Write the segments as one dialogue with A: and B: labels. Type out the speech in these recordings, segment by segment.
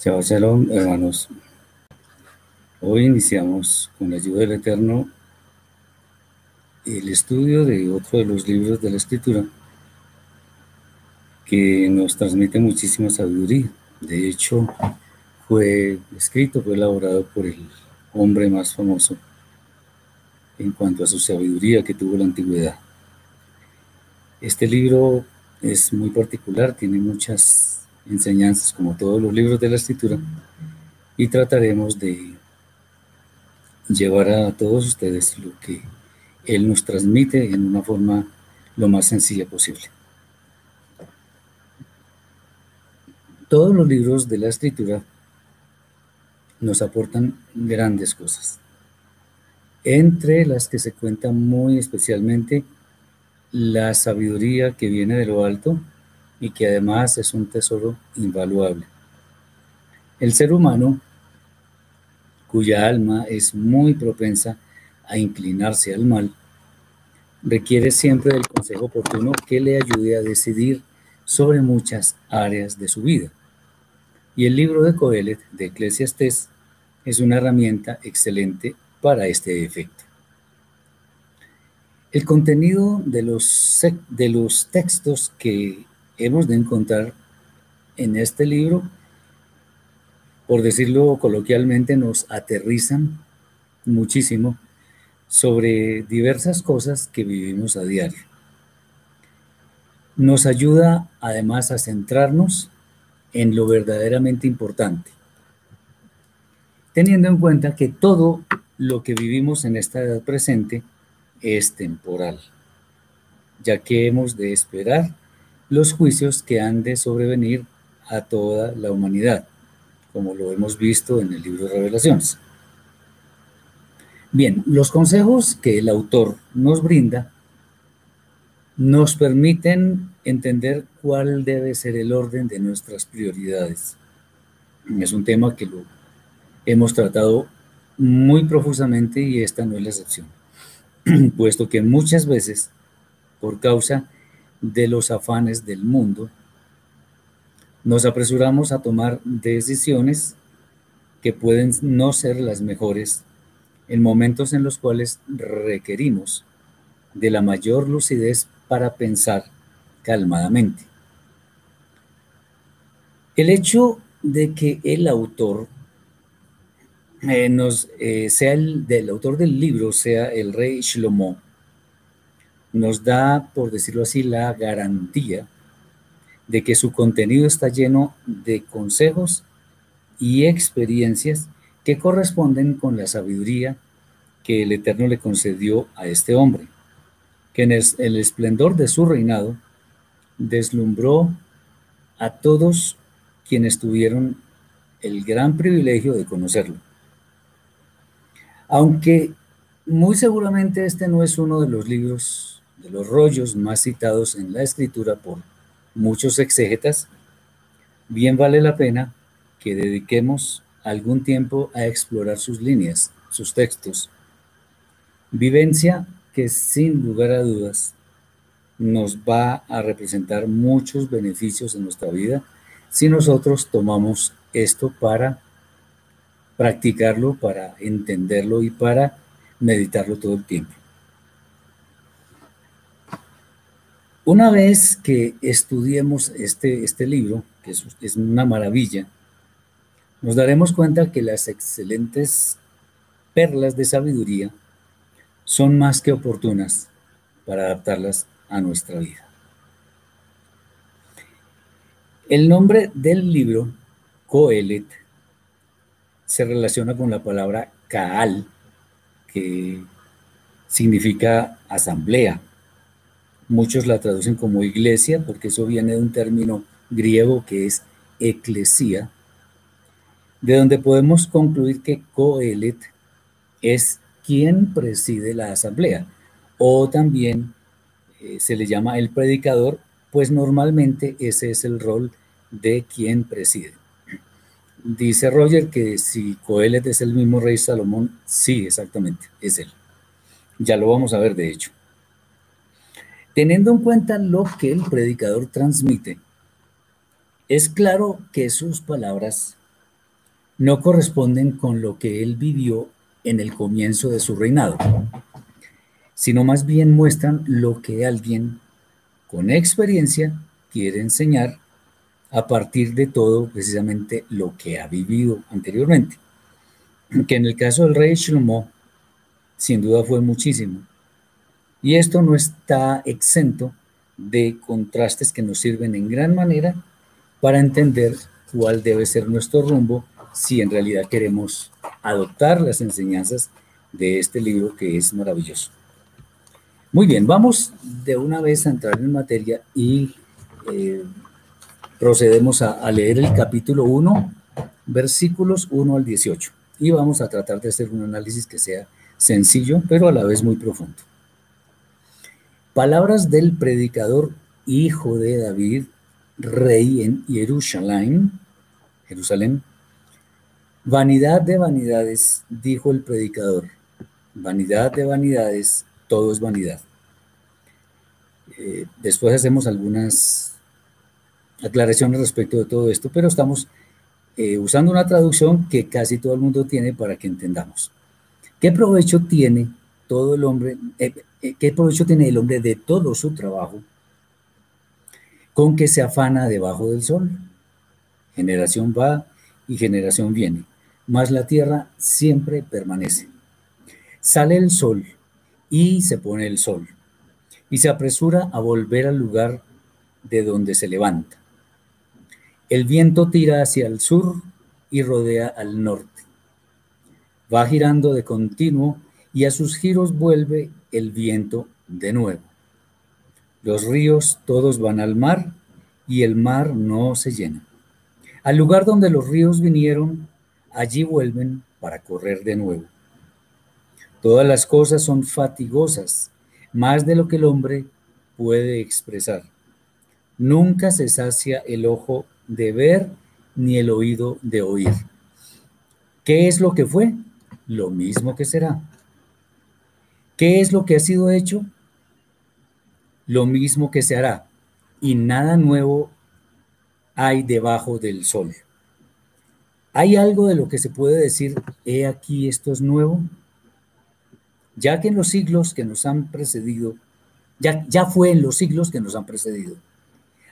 A: Shalom, hermanos. Hoy iniciamos con la ayuda del Eterno el estudio de otro de los libros de la Escritura que nos transmite muchísima sabiduría. De hecho, fue escrito, fue elaborado por el hombre más famoso en cuanto a su sabiduría que tuvo la antigüedad. Este libro es muy particular, tiene muchas enseñanzas como todos los libros de la escritura y trataremos de llevar a todos ustedes lo que Él nos transmite en una forma lo más sencilla posible. Todos los libros de la escritura nos aportan grandes cosas, entre las que se cuenta muy especialmente la sabiduría que viene de lo alto, y que además es un tesoro invaluable. El ser humano, cuya alma es muy propensa a inclinarse al mal, requiere siempre del consejo oportuno que le ayude a decidir sobre muchas áreas de su vida. Y el libro de Coelet de Eclesiastes es una herramienta excelente para este efecto. El contenido de los, de los textos que hemos de encontrar en este libro, por decirlo coloquialmente, nos aterrizan muchísimo sobre diversas cosas que vivimos a diario. Nos ayuda además a centrarnos en lo verdaderamente importante, teniendo en cuenta que todo lo que vivimos en esta edad presente es temporal, ya que hemos de esperar los juicios que han de sobrevenir a toda la humanidad, como lo hemos visto en el libro de Revelaciones. Bien, los consejos que el autor nos brinda nos permiten entender cuál debe ser el orden de nuestras prioridades. Es un tema que lo hemos tratado muy profusamente y esta no es la excepción, puesto que muchas veces, por causa de los afanes del mundo, nos apresuramos a tomar decisiones que pueden no ser las mejores en momentos en los cuales requerimos de la mayor lucidez para pensar calmadamente. El hecho de que el autor eh, eh, sea el del autor del libro, sea el rey Shlomo, nos da, por decirlo así, la garantía de que su contenido está lleno de consejos y experiencias que corresponden con la sabiduría que el Eterno le concedió a este hombre, que en el esplendor de su reinado deslumbró a todos quienes tuvieron el gran privilegio de conocerlo. Aunque muy seguramente este no es uno de los libros de los rollos más citados en la escritura por muchos exégetas, bien vale la pena que dediquemos algún tiempo a explorar sus líneas, sus textos, vivencia que sin lugar a dudas nos va a representar muchos beneficios en nuestra vida si nosotros tomamos esto para practicarlo, para entenderlo y para meditarlo todo el tiempo. Una vez que estudiemos este, este libro, que es, es una maravilla, nos daremos cuenta que las excelentes perlas de sabiduría son más que oportunas para adaptarlas a nuestra vida. El nombre del libro, Coelet, se relaciona con la palabra Kaal, que significa asamblea. Muchos la traducen como iglesia, porque eso viene de un término griego que es eclesía, de donde podemos concluir que Coelet es quien preside la asamblea, o también eh, se le llama el predicador, pues normalmente ese es el rol de quien preside. Dice Roger que si Coelet es el mismo rey Salomón, sí, exactamente, es él. Ya lo vamos a ver de hecho. Teniendo en cuenta lo que el predicador transmite, es claro que sus palabras no corresponden con lo que él vivió en el comienzo de su reinado sino más bien muestran lo que alguien con experiencia quiere enseñar a partir de todo precisamente lo que ha vivido anteriormente. Que en el caso del rey Shlomo, sin duda fue muchísimo. Y esto no está exento de contrastes que nos sirven en gran manera para entender cuál debe ser nuestro rumbo si en realidad queremos adoptar las enseñanzas de este libro que es maravilloso. Muy bien, vamos de una vez a entrar en materia y eh, procedemos a, leer el capítulo 1, versículos 1 al 18. Y vamos a tratar de hacer un análisis que sea sencillo, pero a la vez muy profundo. Palabras del predicador hijo de David, rey en Jerusalén, Jerusalén. Vanidad de vanidades, dijo el predicador. Vanidad de vanidades, todo es vanidad. Eh, después hacemos algunas aclaraciones respecto de todo esto, pero estamos eh, usando una traducción que casi todo el mundo tiene para que entendamos. ¿Qué provecho tiene todo el hombre, eh, qué provecho tiene el hombre de todo su trabajo con que se afana debajo del sol? Generación va y generación viene, mas la tierra siempre permanece. Sale el sol y se pone el sol, y se apresura a volver al lugar de donde se levanta. El viento tira hacia el sur y rodea al norte. Va girando de continuo y a sus giros vuelve el viento de nuevo. Los ríos todos van al mar y el mar no se llena. Al lugar donde los ríos vinieron, allí vuelven para correr de nuevo. Todas las cosas son fatigosas, más de lo que el hombre puede expresar. Nunca se sacia el ojo de ver ni el oído de oír. ¿Qué es lo que fue? Lo mismo que será. ¿Qué es lo que ha sido hecho? Lo mismo que se hará. Y nada nuevo hay debajo del sol. ¿Hay algo de lo que se puede decir, he aquí esto es nuevo? ya que en los siglos que nos han precedido, ya, ya fue en los siglos que nos han precedido.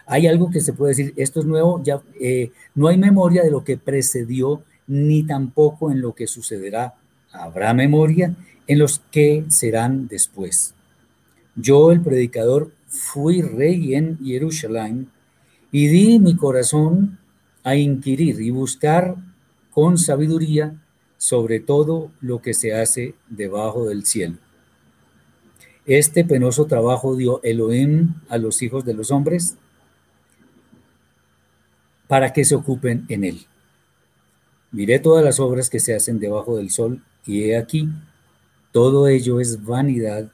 A: Hay algo que se puede decir, esto es nuevo, ya eh, no hay memoria de lo que precedió, ni tampoco en lo que sucederá. Habrá memoria en los que serán después. Yo, el predicador, fui rey en Jerusalén y di mi corazón a inquirir y buscar con sabiduría sobre todo lo que se hace debajo del cielo. Este penoso trabajo dio Elohim a los hijos de los hombres para que se ocupen en él. Miré todas las obras que se hacen debajo del sol y he aquí, todo ello es vanidad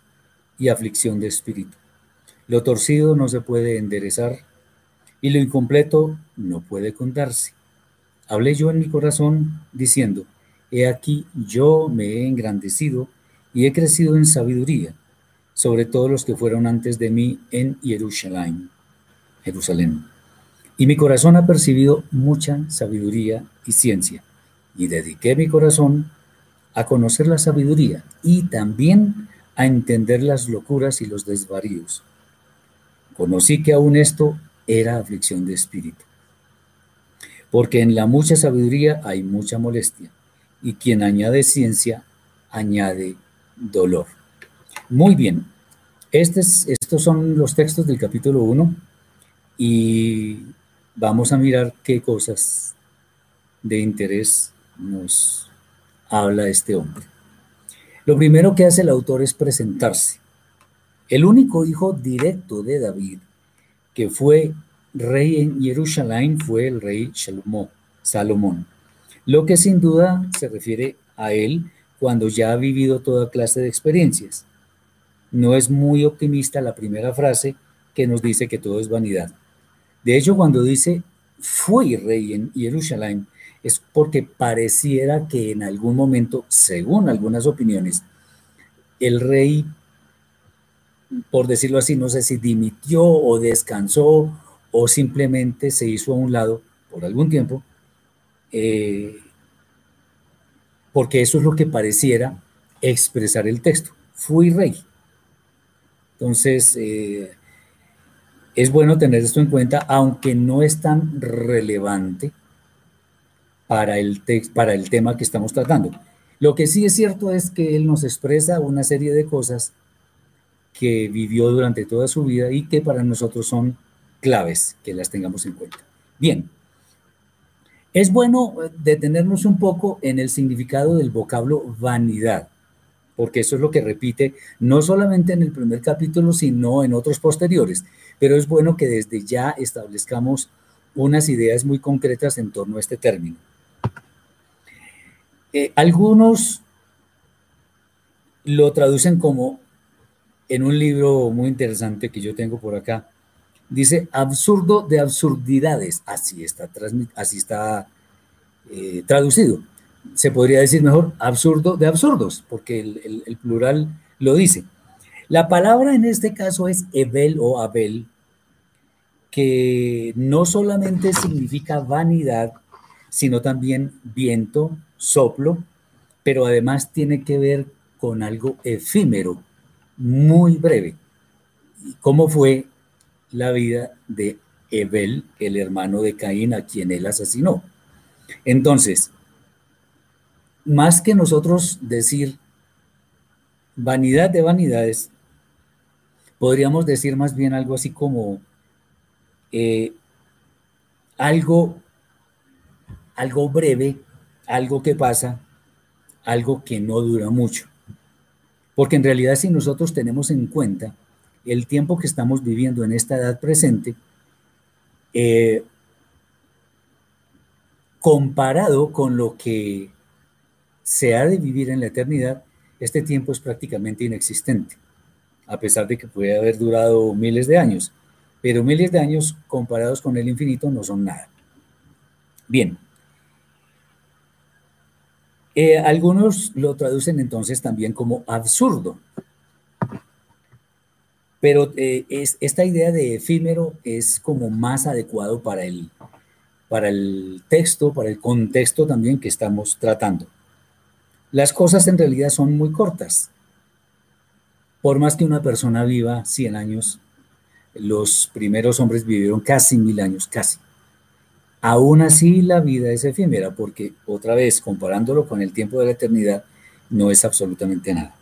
A: y aflicción de espíritu. Lo torcido no se puede enderezar y lo incompleto no puede contarse. Hablé yo en mi corazón diciendo, He aquí yo me he engrandecido y he crecido en sabiduría, sobre todos los que fueron antes de mí en Jerusalén. Jerusalén. Y mi corazón ha percibido mucha sabiduría y ciencia, y dediqué mi corazón a conocer la sabiduría y también a entender las locuras y los desvaríos. Conocí que aún esto era aflicción de espíritu, porque en la mucha sabiduría hay mucha molestia, y quien añade ciencia añade dolor. Muy bien, estos son los textos del capítulo 1 y vamos a mirar qué cosas de interés nos habla este hombre. Lo primero que hace el autor es presentarse. El único hijo directo de David que fue rey en Jerusalén fue el rey Salomón, lo que sin duda se refiere a él cuando ya ha vivido toda clase de experiencias. No es muy optimista la primera frase que nos dice que todo es vanidad. De hecho, cuando dice fui rey en Jerusalén, es porque pareciera que en algún momento, según algunas opiniones, el rey, por decirlo así, no sé si dimitió o descansó o simplemente se hizo a un lado por algún tiempo, eh, porque eso es lo que pareciera expresar el texto. Fui rey. Entonces, eh, es bueno tener esto en cuenta, aunque no es tan relevante para el, tema que estamos tratando. Lo que sí es cierto es que él nos expresa una serie de cosas que vivió durante toda su vida y que para nosotros son claves, que las tengamos en cuenta. Bien, es bueno detenernos un poco en el significado del vocablo vanidad, porque eso es lo que repite no solamente en el primer capítulo, sino en otros posteriores pero es bueno que desde ya establezcamos unas ideas muy concretas en torno a este término. Eh, algunos lo traducen como en un libro muy interesante que yo tengo por acá, dice absurdo de absurdidades, así está, así está eh, traducido. Se podría decir mejor absurdo de absurdos, porque el plural lo dice. La palabra en este caso es Ebel o Abel, que no solamente significa vanidad, sino también viento, soplo, pero además tiene que ver con algo efímero, muy breve. ¿Cómo fue la vida de Ebel, el hermano de Caín, a quien él asesinó? Entonces, más que nosotros decir vanidad de vanidades, podríamos decir más bien algo así como eh, algo, algo breve, algo que pasa, algo que no dura mucho. Porque en realidad si nosotros tenemos en cuenta el tiempo que estamos viviendo en esta edad presente, eh, comparado con lo que se ha de vivir en la eternidad, este tiempo es prácticamente inexistente, a pesar de que puede haber durado miles de años pero miles de años comparados con el infinito no son nada. Bien. Eh, algunos lo traducen entonces también como absurdo. Pero eh, es, esta idea de efímero es como más adecuado para el, para el texto, para el contexto también que estamos tratando. Las cosas en realidad son muy cortas. Por más que una persona viva 100 años, los primeros hombres vivieron casi mil años, casi. Aún así la vida es efímera porque otra vez comparándolo con el tiempo de la eternidad no es absolutamente nada.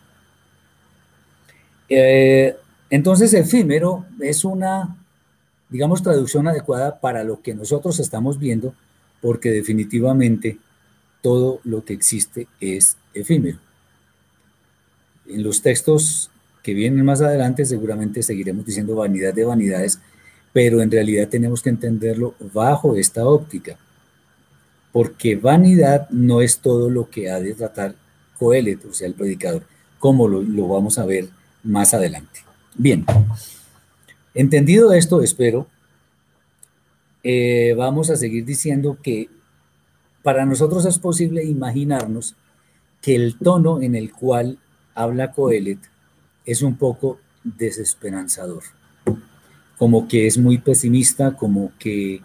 A: Eh, entonces efímero es una, digamos, traducción adecuada para lo que nosotros estamos viendo porque definitivamente todo lo que existe es efímero. En los textos que vienen más adelante seguramente seguiremos diciendo vanidad de vanidades, pero en realidad tenemos que entenderlo bajo esta óptica, porque vanidad no es todo lo que ha de tratar Coelet, o sea, el predicador, como lo, vamos a ver más adelante. Bien, entendido esto, espero, eh, vamos a seguir diciendo que para nosotros es posible imaginarnos que el tono en el cual habla Coelet es un poco desesperanzador, como que es muy pesimista, como que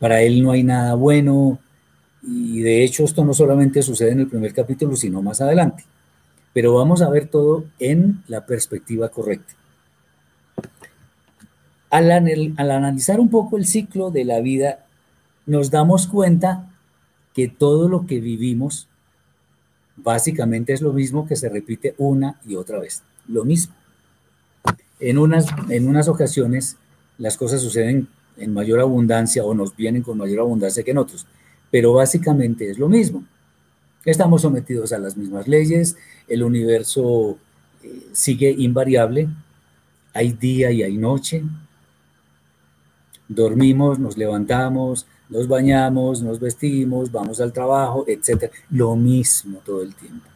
A: para él no hay nada bueno, y de hecho esto no solamente sucede en el primer capítulo, sino más adelante, pero vamos a ver todo en la perspectiva correcta. Al, al analizar un poco el ciclo de la vida, nos damos cuenta que todo lo que vivimos básicamente es lo mismo que se repite una y otra vez, lo mismo. En unas, en unas ocasiones las cosas suceden en mayor abundancia o nos vienen con mayor abundancia que en otros, pero básicamente es lo mismo. Estamos sometidos a las mismas leyes, el universo eh, sigue invariable, hay día y hay noche, dormimos, nos levantamos, nos bañamos, nos vestimos, vamos al trabajo, etc. Lo mismo todo el tiempo.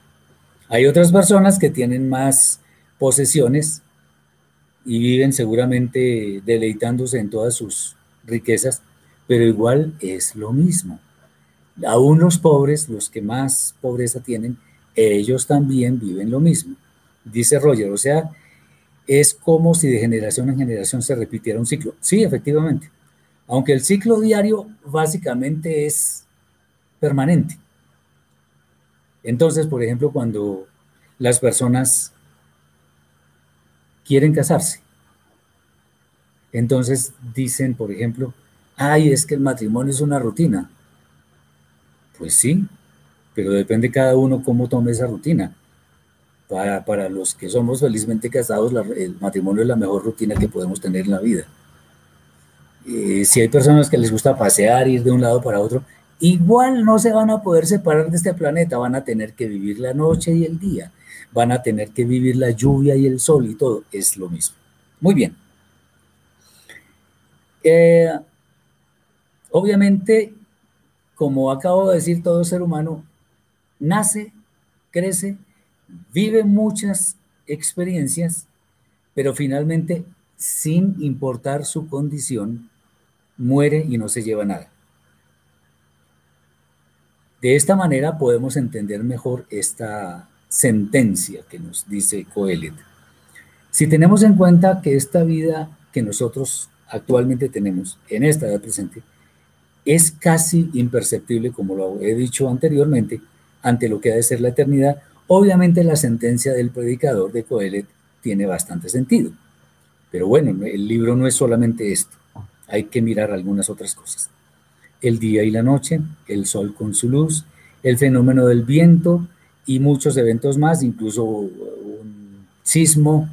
A: Hay otras personas que tienen más posesiones y viven seguramente deleitándose en todas sus riquezas, pero igual es lo mismo. Aún los pobres, los que más pobreza tienen, ellos también viven lo mismo. Dice Roger, o sea, es como si de generación en generación se repitiera un ciclo. Sí, efectivamente. Aunque el ciclo diario básicamente es permanente. Entonces, por ejemplo, cuando las personas quieren casarse, entonces dicen, por ejemplo, ay, es que el matrimonio es una rutina. Pues sí, pero depende cada uno cómo tome esa rutina. Para, para los que somos felizmente casados, el matrimonio es la mejor rutina que podemos tener en la vida. Eh, si hay personas que les gusta pasear, ir de un lado para otro, igual no se van a poder separar de este planeta, van a tener que vivir la noche y el día, van a tener que vivir la lluvia y el sol y todo, es lo mismo. Muy bien. Eh, obviamente, como acabo de decir, todo ser humano nace, crece, vive muchas experiencias, pero finalmente, sin importar su condición, muere y no se lleva nada. De esta manera podemos entender mejor esta sentencia que nos dice Coelet. Si tenemos en cuenta que esta vida que nosotros actualmente tenemos en esta edad presente es casi imperceptible, como lo he dicho anteriormente, ante lo que ha de ser la eternidad, obviamente la sentencia del predicador de Coelet tiene bastante sentido. Pero bueno, el libro no es solamente esto hay que mirar algunas otras cosas. El día y la noche, el sol con su luz, el fenómeno del viento y muchos eventos más, incluso un sismo,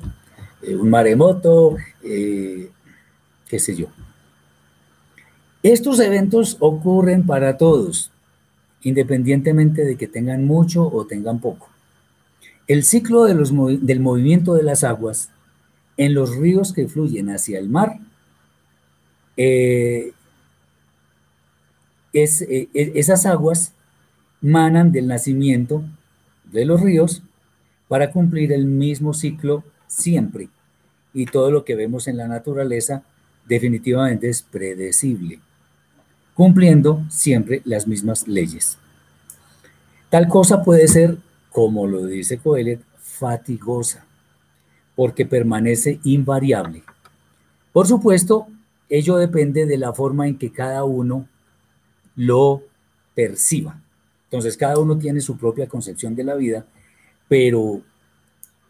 A: eh, un maremoto, eh, qué sé yo. Estos eventos ocurren para todos, independientemente de que tengan mucho o tengan poco. El ciclo de los, del movimiento de las aguas en los ríos que fluyen hacia el mar eh, es, e, esas aguas manan del nacimiento de los ríos para cumplir el mismo ciclo siempre. Y todo lo que vemos en la naturaleza definitivamente es predecible, cumpliendo siempre las mismas leyes. Tal cosa puede ser, como lo dice Coelet, fatigosa, porque permanece invariable. Por supuesto, ello depende de la forma en que cada uno lo perciba. Entonces, cada uno tiene su propia concepción de la vida, pero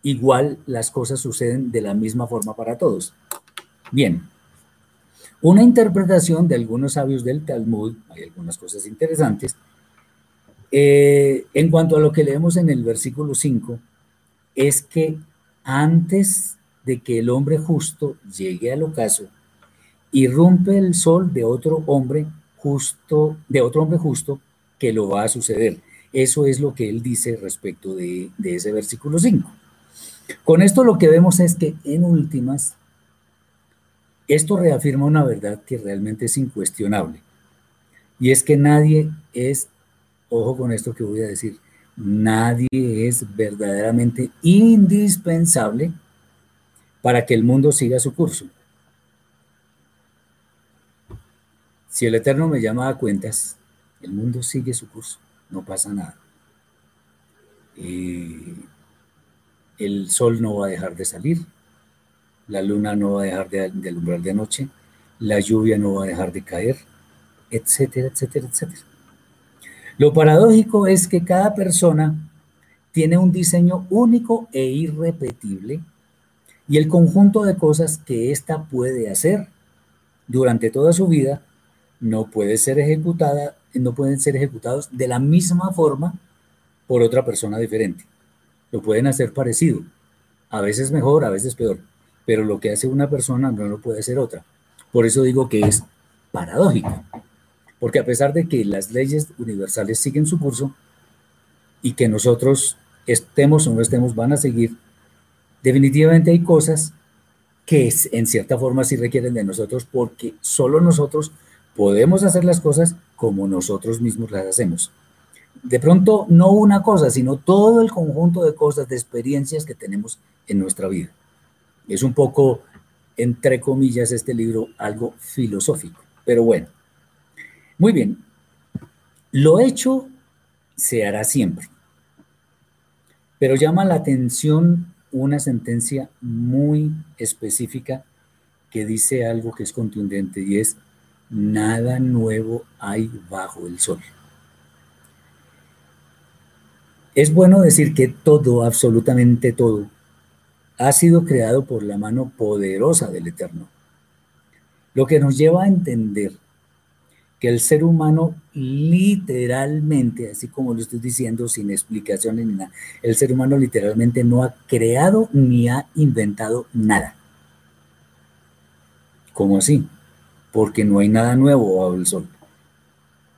A: igual las cosas suceden de la misma forma para todos. Bien, una interpretación de algunos sabios del Talmud, hay algunas cosas interesantes, eh, en cuanto a lo que leemos en el versículo 5, es que antes de que el hombre justo llegue al ocaso, irrumpe el sol de otro hombre justo, de otro hombre justo que lo va a suceder. Eso es lo que él dice respecto de, ese versículo 5. Con esto lo que vemos es que en últimas, esto reafirma una verdad que realmente es incuestionable. Y es que nadie es, ojo con esto que voy a decir, nadie es verdaderamente indispensable para que el mundo siga su curso. Si el Eterno me llama a cuentas, el mundo sigue su curso, no pasa nada. el sol no va a dejar de salir, la luna no va a dejar de, de alumbrar de noche, la lluvia no va a dejar de caer, etcétera, etcétera, etcétera. Lo paradójico es que cada persona tiene un diseño único e irrepetible y el conjunto de cosas que ésta puede hacer durante toda su vida no puede ser ejecutada, no pueden ser ejecutados de la misma forma por otra persona diferente. Lo pueden hacer parecido, a veces mejor, a veces peor, pero lo que hace una persona no lo puede hacer otra. Por eso digo que es paradójico, porque a pesar de que las leyes universales siguen su curso y que nosotros estemos o no estemos van a seguir, definitivamente hay cosas que en cierta forma sí requieren de nosotros porque solo nosotros podemos hacer las cosas como nosotros mismos las hacemos. De pronto, no una cosa, sino todo el conjunto de cosas, de experiencias que tenemos en nuestra vida. Es un poco, entre comillas, este libro algo filosófico, pero bueno. Muy bien, lo hecho se hará siempre. Pero llama la atención una sentencia muy específica que dice algo que es contundente y es, nada nuevo hay bajo el sol. Es bueno decir que todo, absolutamente todo, ha sido creado por la mano poderosa del Eterno, lo que nos lleva a entender que el ser humano literalmente, así como lo estoy diciendo sin explicaciones ni nada, el ser humano literalmente no ha creado ni ha inventado nada. ¿Cómo así? Porque no hay nada nuevo bajo el sol.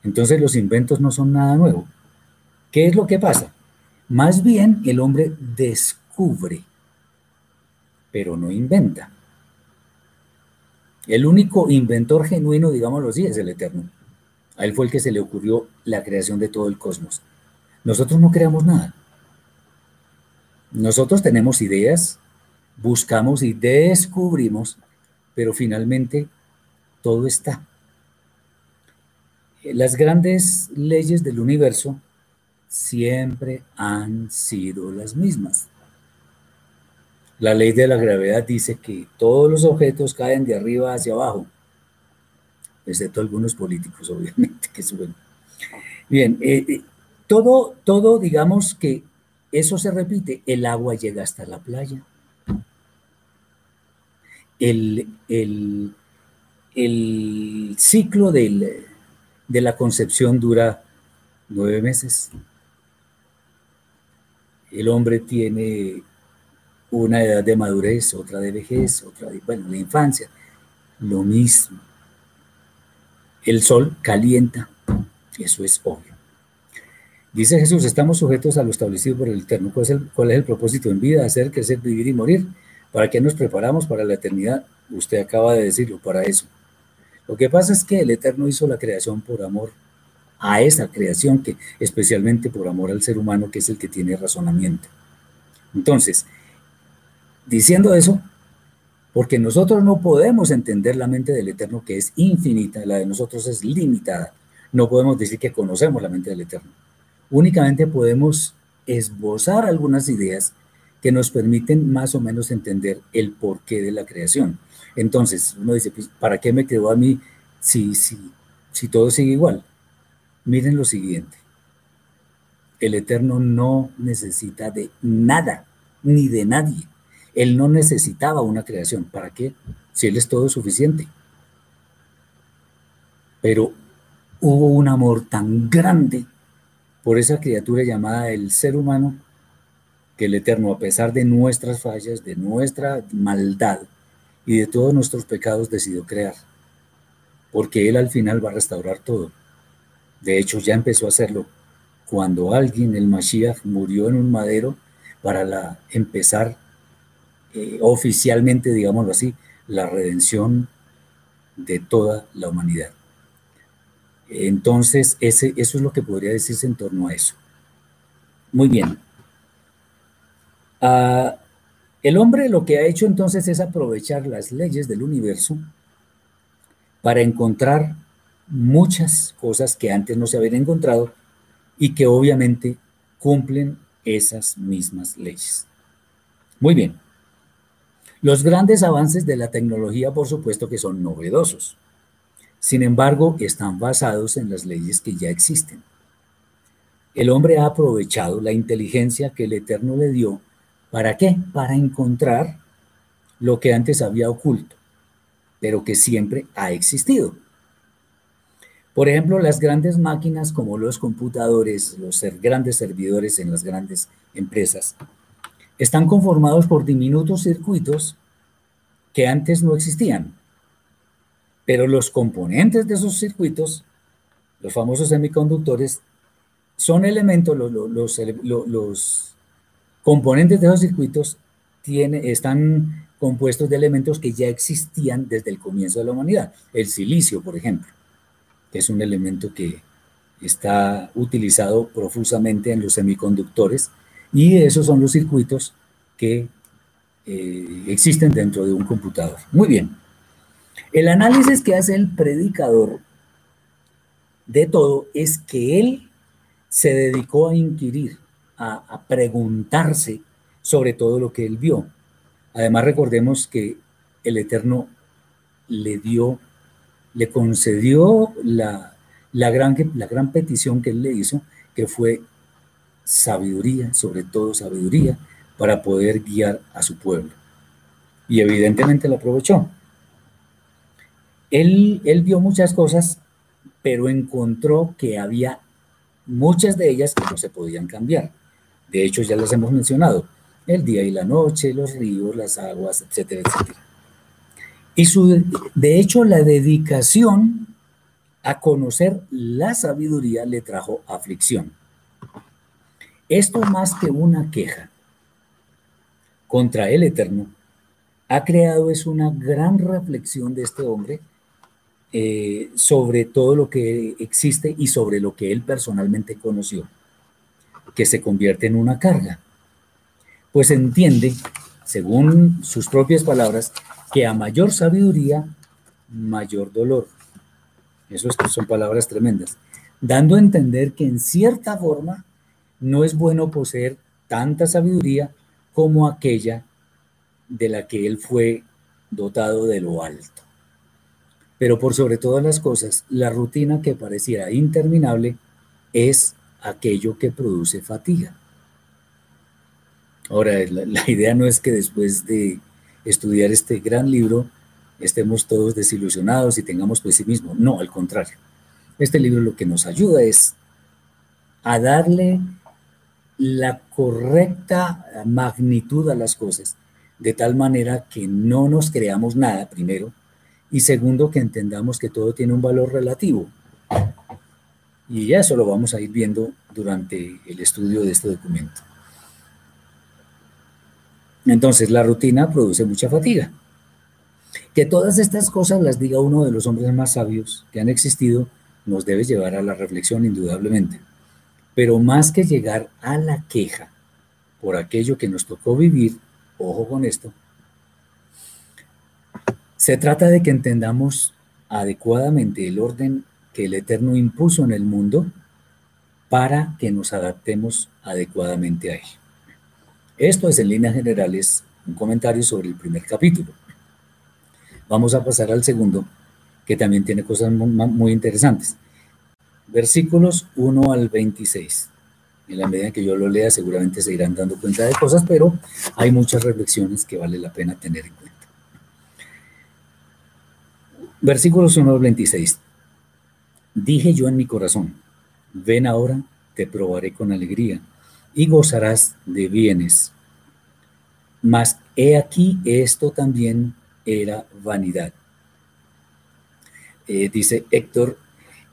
A: Entonces los inventos no son nada nuevo. ¿Qué es lo que pasa? Más bien el hombre descubre, pero no inventa. El único inventor genuino, digámoslo así, es el Eterno. A él fue el que se le ocurrió la creación de todo el cosmos. Nosotros no creamos nada. Nosotros tenemos ideas, buscamos y descubrimos, pero finalmente todo está. Las grandes leyes del universo siempre han sido las mismas. La ley de la gravedad dice que todos los objetos caen de arriba hacia abajo, excepto algunos políticos, obviamente, que suben. Bien, eh, eh, todo, todo, digamos que eso se repite. El agua llega hasta la playa. El, el, ciclo de la concepción dura nueve meses. El hombre tiene una edad de madurez, otra de vejez, otra de, bueno, de infancia, lo mismo. El sol calienta, eso es obvio. Dice Jesús, estamos sujetos a lo establecido por el Eterno. ¿Cuál es el, cuál es el propósito en vida? Hacer, crecer, vivir y morir. ¿Para qué nos preparamos para la eternidad? Usted acaba de decirlo, para eso. Lo que pasa es que el Eterno hizo la creación por amor a esa creación, que especialmente por amor al ser humano, que es el que tiene razonamiento. Entonces, Diciendo eso, porque nosotros no podemos entender la mente del Eterno que es infinita, la de nosotros es limitada. No podemos decir que conocemos la mente del Eterno. Únicamente podemos esbozar algunas ideas que nos permiten más o menos entender el porqué de la creación. Entonces, uno dice, pues, ¿para qué me creó a mí si, si, si todo sigue igual? Miren lo siguiente. El Eterno no necesita de nada, ni de nadie. Él no necesitaba una creación. ¿Para qué? Si Él es todo suficiente. Pero hubo un amor tan grande por esa criatura llamada el ser humano que el Eterno, a pesar de nuestras fallas, de nuestra maldad y de todos nuestros pecados, decidió crear. Porque Él al final va a restaurar todo. De hecho, ya empezó a hacerlo cuando alguien, el Mashiach, murió en un madero para la, empezar eh, oficialmente, digámoslo así, la redención de toda la humanidad. Entonces, ese, eso es lo que podría decirse en torno a eso. Muy bien. Ah, el hombre lo que ha hecho entonces es aprovechar las leyes del universo para encontrar muchas cosas que antes no se habían encontrado y que obviamente cumplen esas mismas leyes. Muy bien. Los grandes avances de la tecnología, por supuesto que son novedosos. Sin embargo, están basados en las leyes que ya existen. El hombre ha aprovechado la inteligencia que el Eterno le dio. ¿Para qué? Para encontrar lo que antes había oculto, pero que siempre ha existido. Por ejemplo, las grandes máquinas como los computadores, los grandes servidores en las grandes empresas, están conformados por diminutos circuitos que antes no existían. Pero los componentes de esos circuitos, los famosos semiconductores, son elementos, los, los, componentes de esos circuitos están compuestos de elementos que ya existían desde el comienzo de la humanidad. El silicio, por ejemplo, que es un elemento que está utilizado profusamente en los semiconductores y esos son los circuitos que eh, existen dentro de un computador. Muy bien. El análisis que hace el predicador de todo es que él se dedicó a inquirir, a, preguntarse sobre todo lo que él vio. Además, recordemos que el Eterno le dio, le concedió la, la, gran, la gran petición que él le hizo, que fue sabiduría, sobre todo sabiduría, para poder guiar a su pueblo. Y evidentemente lo aprovechó. Él, él vio muchas cosas, pero encontró que había muchas de ellas que no se podían cambiar. De hecho, ya las hemos mencionado, el día y la noche, los ríos, las aguas, etcétera, etcétera. Y su, de hecho, la dedicación a conocer la sabiduría le trajo aflicción. Esto más que una queja contra el Eterno, ha creado es una gran reflexión de este hombre eh, sobre todo lo que existe y sobre lo que él personalmente conoció, que se convierte en una carga. Pues entiende, según sus propias palabras, que a mayor sabiduría, mayor dolor. Eso son palabras tremendas, dando a entender que en cierta forma no es bueno poseer tanta sabiduría como aquella de la que él fue dotado de lo alto. Pero por sobre todas las cosas, la rutina que pareciera interminable es aquello que produce fatiga. Ahora, la, idea no es que después de estudiar este gran libro estemos todos desilusionados y tengamos pesimismo. No, al contrario. Este libro lo que nos ayuda es a darle la correcta magnitud a las cosas, de tal manera que no nos creamos nada, primero, y segundo, que entendamos que todo tiene un valor relativo. Y eso lo vamos a ir viendo durante el estudio de este documento. Entonces, la rutina produce mucha fatiga. Que todas estas cosas las diga uno de los hombres más sabios que han existido nos debe llevar a la reflexión indudablemente. Pero más que llegar a la queja por aquello que nos tocó vivir, ojo con esto, se trata de que entendamos adecuadamente el orden el Eterno impuso en el mundo para que nos adaptemos adecuadamente a él. Esto es en líneas generales un comentario sobre el primer capítulo. Vamos a pasar al segundo, que también tiene cosas muy, interesantes. Versículos 1 al 26. En la medida que yo lo lea, seguramente se irán dando cuenta de cosas, pero hay muchas reflexiones que vale la pena tener en cuenta. Versículos 1 al 26. Dije yo en mi corazón, ven ahora, te probaré con alegría y gozarás de bienes. Mas he aquí, esto también era vanidad. Eh, dice Héctor,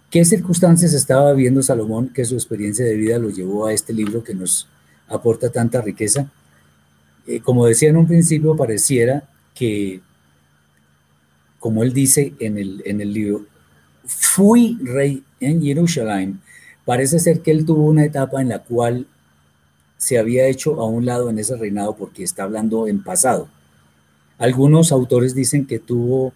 A: ¿qué circunstancias estaba viendo Salomón que su experiencia de vida lo llevó a este libro que nos aporta tanta riqueza? Eh, como decía en un principio, pareciera que como él dice en el, en el libro, fui rey en Jerusalén. Parece ser que él tuvo una etapa en la cual se había hecho a un lado en ese reinado porque está hablando en pasado. Algunos autores dicen que tuvo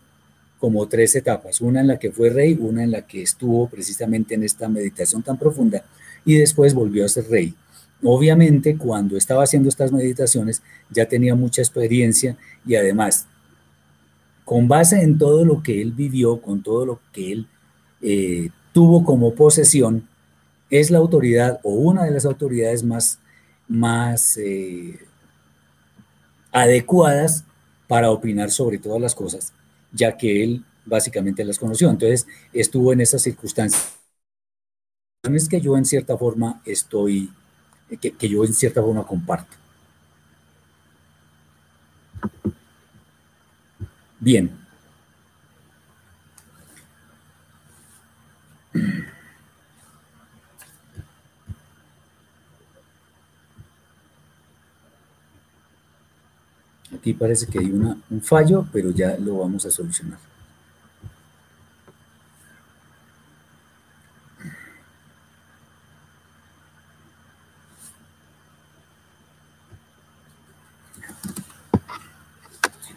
A: como tres etapas, una en la que fue rey, una en la que estuvo precisamente en esta meditación tan profunda y después volvió a ser rey. Obviamente, cuando estaba haciendo estas meditaciones, ya tenía mucha experiencia y además, con base en todo lo que él vivió, con todo lo que él eh, tuvo como posesión, es la autoridad o una de las autoridades más, más eh, adecuadas para opinar sobre todas las cosas, ya que él básicamente las conoció. Entonces, estuvo en esas circunstancias. Es que yo en cierta forma estoy que, yo en cierta forma comparto. Bien. Aquí parece que hay una, un fallo, pero ya lo vamos a solucionar.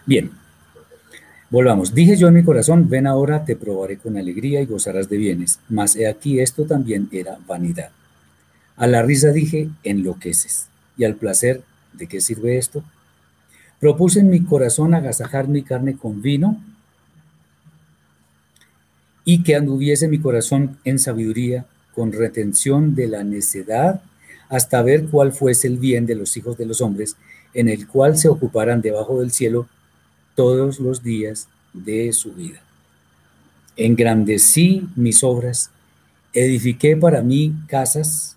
A: Bien, volvamos. Dije yo en mi corazón, ven ahora, te probaré con alegría y gozarás de bienes. Mas he aquí esto también era vanidad. A la risa dije, enloqueces. Y al placer, ¿de qué sirve esto? Propuse en mi corazón agasajar mi carne con vino y que anduviese mi corazón en sabiduría, con retención de la necedad, hasta ver cuál fuese el bien de los hijos de los hombres, en el cual se ocuparan debajo del cielo todos los días de su vida. Engrandecí mis obras, edifiqué para mí casas,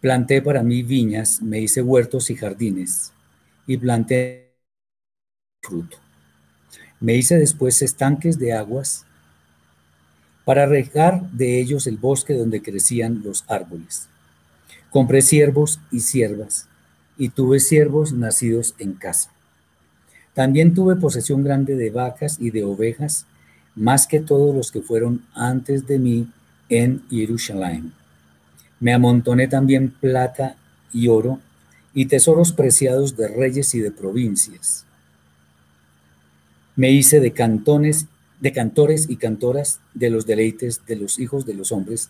A: planté para mí viñas, me hice huertos y jardines, y planté fruto. Me hice después estanques de aguas para regar de ellos el bosque donde crecían los árboles. Compré siervos y siervas, y tuve siervos nacidos en casa. También tuve posesión grande de vacas y de ovejas, más que todos los que fueron antes de mí en Jerusalén. Me amontoné también plata y oro y tesoros preciados de reyes y de provincias. Me hice de cantones, de cantores y cantoras de los deleites de los hijos de los hombres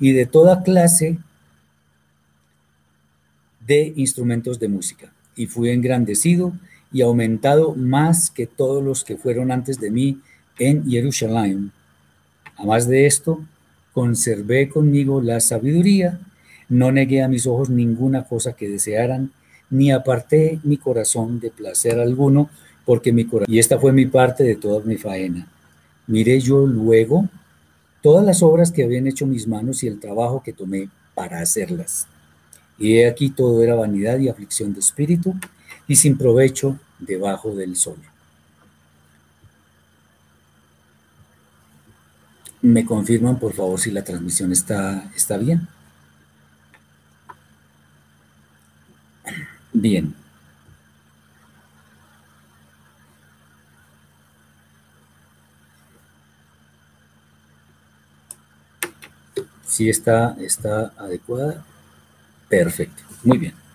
A: y de toda clase de instrumentos de música. Y fui engrandecido y aumentado más que todos los que fueron antes de mí en Jerusalén. Además de esto, conservé conmigo la sabiduría, no negué a mis ojos ninguna cosa que desearan, ni aparté mi corazón de placer alguno, porque mi corazón, y esta fue mi parte de toda mi faena. Miré yo luego todas las obras que habían hecho mis manos y el trabajo que tomé para hacerlas. Y he aquí todo era vanidad y aflicción de espíritu, y sin provecho debajo del sol. ¿Me confirman, por favor, si la transmisión está, está bien? Bien. Si está, está adecuada. Perfecto. Muy bien.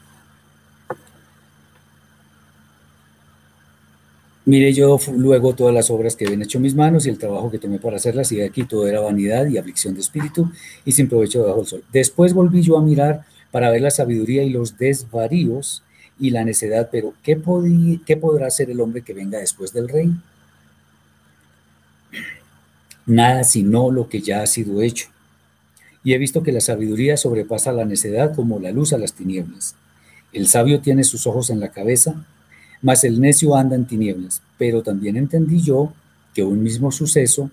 A: Mire yo luego todas las obras que habían hecho mis manos y el trabajo que tomé para hacerlas, y aquí todo era vanidad y aflicción de espíritu y sin provecho debajo del sol. Después volví yo a mirar para ver la sabiduría y los desvaríos y la necedad, pero ¿qué, ¿qué podrá hacer el hombre que venga después del rey? Nada sino lo que ya ha sido hecho. Y he visto que la sabiduría sobrepasa la necedad como la luz a las tinieblas. El sabio tiene sus ojos en la cabeza mas el necio anda en tinieblas. Pero también entendí yo que un mismo suceso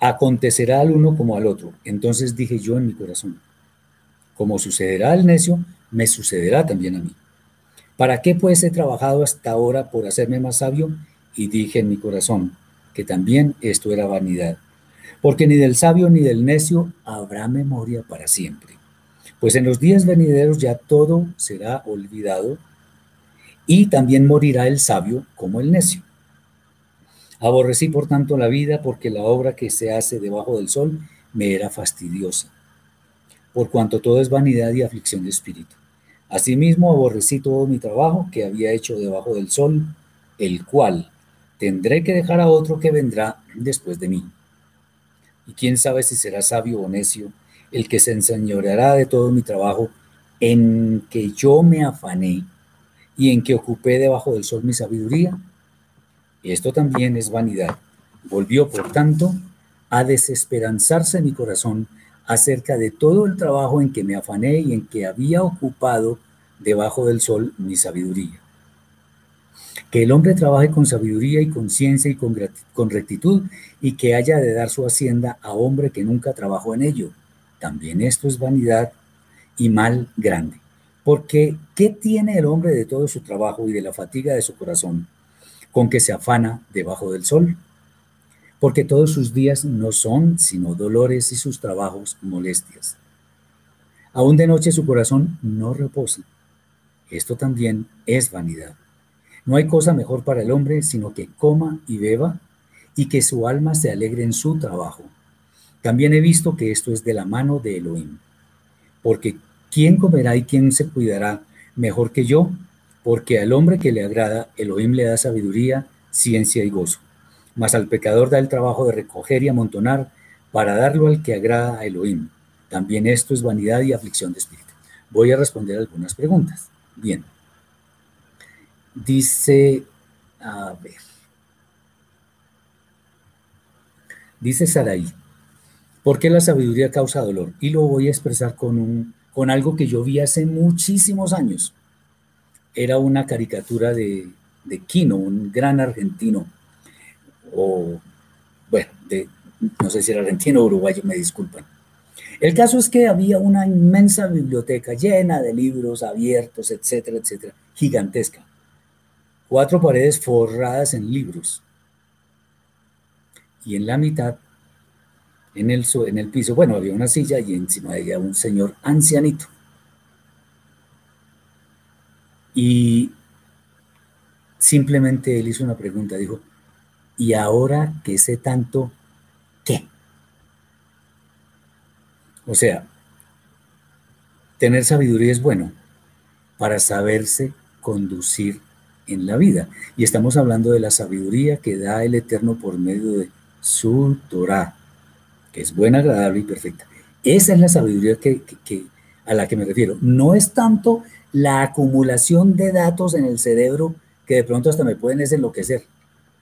A: acontecerá al uno como al otro. Entonces dije yo en mi corazón, como sucederá al necio, me sucederá también a mí. ¿Para qué pues he trabajado hasta ahora por hacerme más sabio? Y dije en mi corazón que también esto era vanidad, porque ni del sabio ni del necio habrá memoria para siempre. Pues en los días venideros ya todo será olvidado y también morirá el sabio como el necio. Aborrecí por tanto la vida porque la obra que se hace debajo del sol me era fastidiosa, por cuanto todo es vanidad y aflicción de espíritu. Asimismo aborrecí todo mi trabajo que había hecho debajo del sol, el cual tendré que dejar a otro que vendrá después de mí. Y quién sabe si será sabio o necio el que se enseñoreará de todo mi trabajo, en que yo me afané y en que ocupé debajo del sol mi sabiduría. Esto también es vanidad. Volvió, por tanto, a desesperanzarse mi corazón acerca de todo el trabajo en que me afané y en que había ocupado debajo del sol mi sabiduría. Que el hombre trabaje con sabiduría y conciencia y con, con rectitud y que haya de dar su hacienda a hombre que nunca trabajó en ello. También esto es vanidad y mal grande. Porque, ¿qué tiene el hombre de todo su trabajo y de la fatiga de su corazón con que se afana debajo del sol? porque todos sus días no son sino dolores y sus trabajos molestias. Aún de noche su corazón no reposa. Esto también es vanidad. No hay cosa mejor para el hombre sino que coma y beba y que su alma se alegre en su trabajo. También he visto que esto es de la mano de Elohim. Porque ¿quién comerá y quién se cuidará mejor que yo? Porque al hombre que le agrada, Elohim le da sabiduría, ciencia y gozo mas al pecador da el trabajo de recoger y amontonar para darlo al que agrada a Elohim. También esto es vanidad y aflicción de espíritu. Voy a responder algunas preguntas. Bien. Dice, a ver. Dice Saraí, ¿por qué la sabiduría causa dolor? Y lo voy a expresar con, un, con algo que yo vi hace muchísimos años. Era una caricatura de, de Quino, un gran argentino, o, bueno, no sé si era argentino o uruguayo, me disculpan. El caso es que había una inmensa biblioteca llena de libros abiertos, etcétera, etcétera, gigantesca. Cuatro paredes forradas en libros. Y en la mitad, en el, en el piso, bueno, había una silla y encima de ella un señor ancianito. Y simplemente él hizo una pregunta, dijo, y ahora que sé tanto, ¿qué? O sea, tener sabiduría es bueno para saberse conducir en la vida. Y estamos hablando de la sabiduría que da el Eterno por medio de su Torah, es buena, agradable y perfecta. Esa es la sabiduría que, a la que me refiero. No es tanto la acumulación de datos en el cerebro que de pronto hasta me pueden enloquecer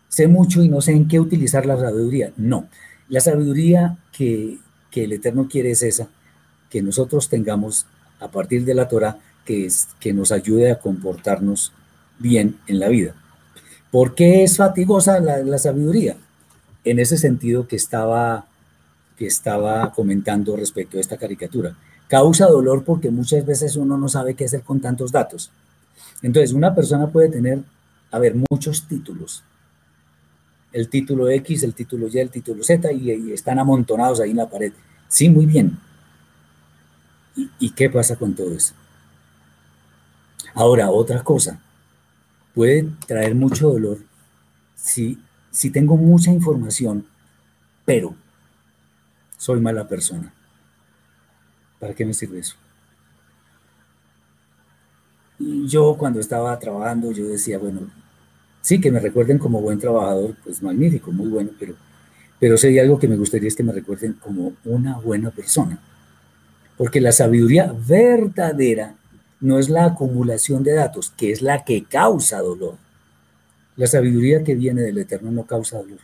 A: sé mucho y no sé en qué utilizar la sabiduría. No, la sabiduría que, el Eterno quiere es esa, que nosotros tengamos a partir de la Torah que, es, que nos ayude a comportarnos bien en la vida. ¿Por qué es fatigosa la, sabiduría? En ese sentido que estaba, que estaba comentando respecto a esta caricatura. Causa dolor porque muchas veces uno no sabe qué hacer con tantos datos. Entonces, una persona puede tener, a ver, muchos títulos, el título X, el título Y, el título Z y, están amontonados ahí en la pared. Sí, muy bien. ¿Y, qué pasa con todo eso? Ahora, otra cosa, puede traer mucho dolor si, si tengo mucha información, pero soy mala persona. ¿Para qué me sirve eso? Y yo cuando estaba trabajando, yo decía, bueno, Sí, que me recuerden como buen trabajador, pues magnífico, muy bueno, pero, pero si algo que me gustaría es que me recuerden como una buena persona. Porque la sabiduría verdadera no es la acumulación de datos, que es la que causa dolor. La sabiduría que viene del Eterno no causa dolor.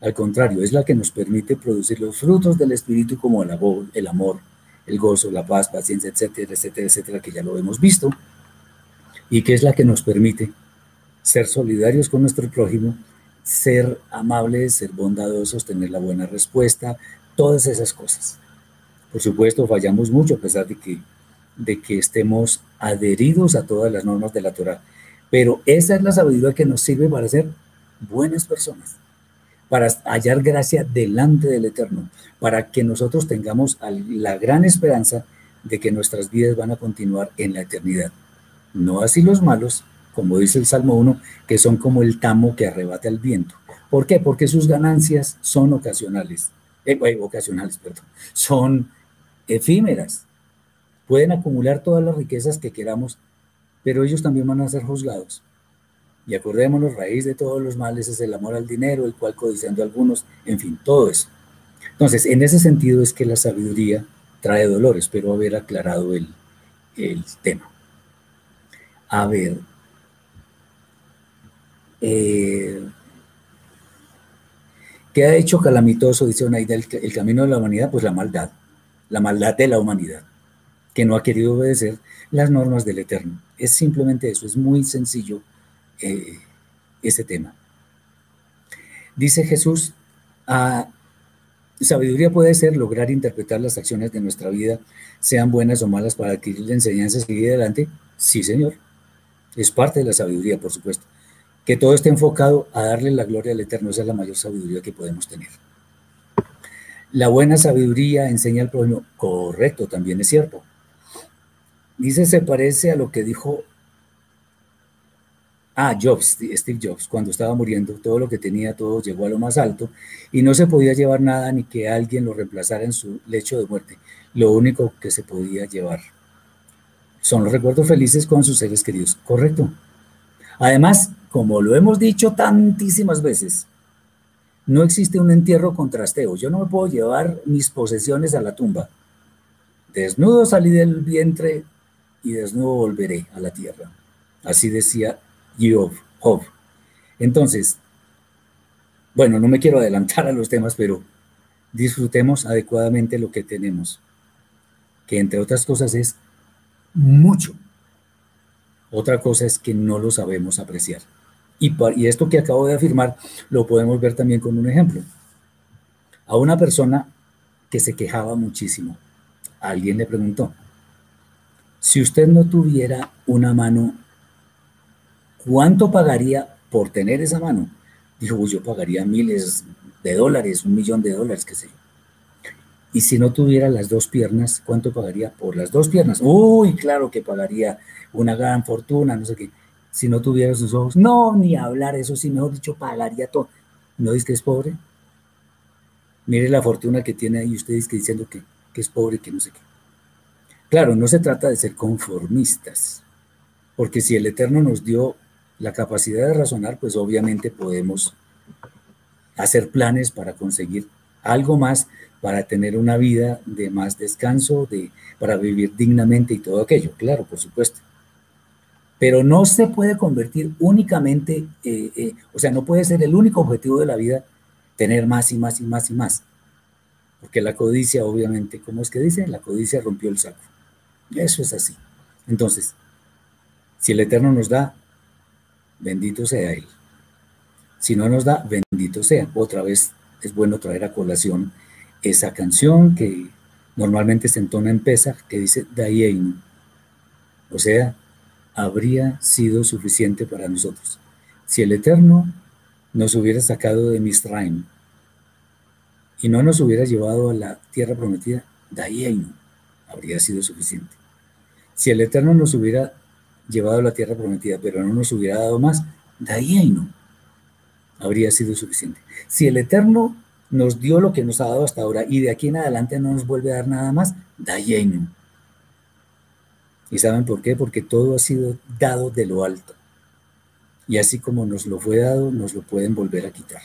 A: Al contrario, es la que nos permite producir los frutos del Espíritu como el amor, el, amor, el gozo, la paz, paciencia, etcétera, etcétera, etcétera, que ya lo hemos visto, y que es la que nos permite ser solidarios con nuestro prójimo, ser amables, ser bondadosos, tener la buena respuesta, todas esas cosas. Por supuesto, fallamos mucho a pesar de que, de que estemos adheridos a todas las normas de la Torah, pero esa es la sabiduría que nos sirve para ser buenas personas, para hallar gracia delante del Eterno, para que nosotros tengamos la gran esperanza de que nuestras vidas van a continuar en la eternidad. No así los malos, como dice el Salmo 1, que son como el tamo que arrebata el viento. ¿Por qué? Porque sus ganancias son ocasionales, eh, eh, ocasionales, perdón, son efímeras. Pueden acumular todas las riquezas que queramos, pero ellos también van a ser juzgados. Y acordémonos, raíz de todos los males es el amor al dinero, el cual codiciando a algunos, en fin, todo eso. Entonces, en ese sentido es que la sabiduría trae dolor. Espero haber aclarado el, el tema. A ver. Eh, ¿Qué ha hecho calamitoso, dice Onaida, el, el camino de la humanidad? Pues la maldad, la maldad de la humanidad, que no ha querido obedecer las normas del Eterno. Es simplemente eso, es muy sencillo eh, ese tema. Dice Jesús, a sabiduría puede ser lograr interpretar las acciones de nuestra vida, sean buenas o malas, para adquirir enseñanzas y seguir adelante. Sí, Señor. Es parte de la sabiduría, por supuesto que todo esté enfocado a darle la gloria al Eterno. Esa es la mayor sabiduría que podemos tener. La buena sabiduría enseña al prójimo. Correcto, también es cierto. Dice, se parece a lo que dijo Ah, Jobs, Steve Jobs, cuando estaba muriendo, todo lo que tenía, todo llegó a lo más alto y no se podía llevar nada ni que alguien lo reemplazara en su lecho de muerte. Lo único que se podía llevar son los recuerdos felices con sus seres queridos. Correcto. Además, como lo hemos dicho tantísimas veces, no existe un entierro con trasteo. Yo no me puedo llevar mis posesiones a la tumba. Desnudo salí del vientre y desnudo volveré a la tierra. Así decía Job. Entonces, bueno, no me quiero adelantar a los temas, pero disfrutemos adecuadamente lo que tenemos, que entre otras cosas es mucho. Otra cosa es que no lo sabemos apreciar. Y, y esto que acabo de afirmar lo podemos ver también con un ejemplo. A una persona que se quejaba muchísimo, alguien le preguntó, si usted no tuviera una mano, ¿cuánto pagaría por tener esa mano? Dijo, pues yo pagaría miles de dólares, un millón de dólares, qué sé yo. Y si no tuviera las dos piernas, ¿cuánto pagaría por las dos piernas? Uy, claro que pagaría una gran fortuna, no sé qué. Si no tuviera sus ojos, no, ni hablar, eso sí, mejor dicho, pagaría todo. ¿No dice que es pobre? Mire la fortuna que tiene ahí, usted dice que diciendo que, que es pobre, que no sé qué. Claro, no se trata de ser conformistas, porque si el Eterno nos dio la capacidad de razonar, pues obviamente podemos hacer planes para conseguir algo más, para tener una vida de más descanso, de, para vivir dignamente y todo aquello, claro, por supuesto pero no se puede convertir únicamente, eh, eh, o sea, no puede ser el único objetivo de la vida tener más y más y más y más. Porque la codicia, obviamente, ¿cómo es que dice? La codicia rompió el saco. Eso es así. Entonces, si el Eterno nos da, bendito sea Él. Si no nos da, bendito sea. Otra vez es bueno traer a colación esa canción que normalmente se entona en Pesach, que dice Dayein. O sea, habría sido suficiente para nosotros. Si el Eterno nos hubiera sacado de Misraim y no nos hubiera llevado a la tierra prometida, no habría sido suficiente. Si el Eterno nos hubiera llevado a la tierra prometida, pero no nos hubiera dado más, no habría sido suficiente. Si el Eterno nos dio lo que nos ha dado hasta ahora y de aquí en adelante no nos vuelve a dar nada más, no ¿Y saben por qué? Porque todo ha sido dado de lo alto. Y así como nos lo fue dado, nos lo pueden volver a quitar.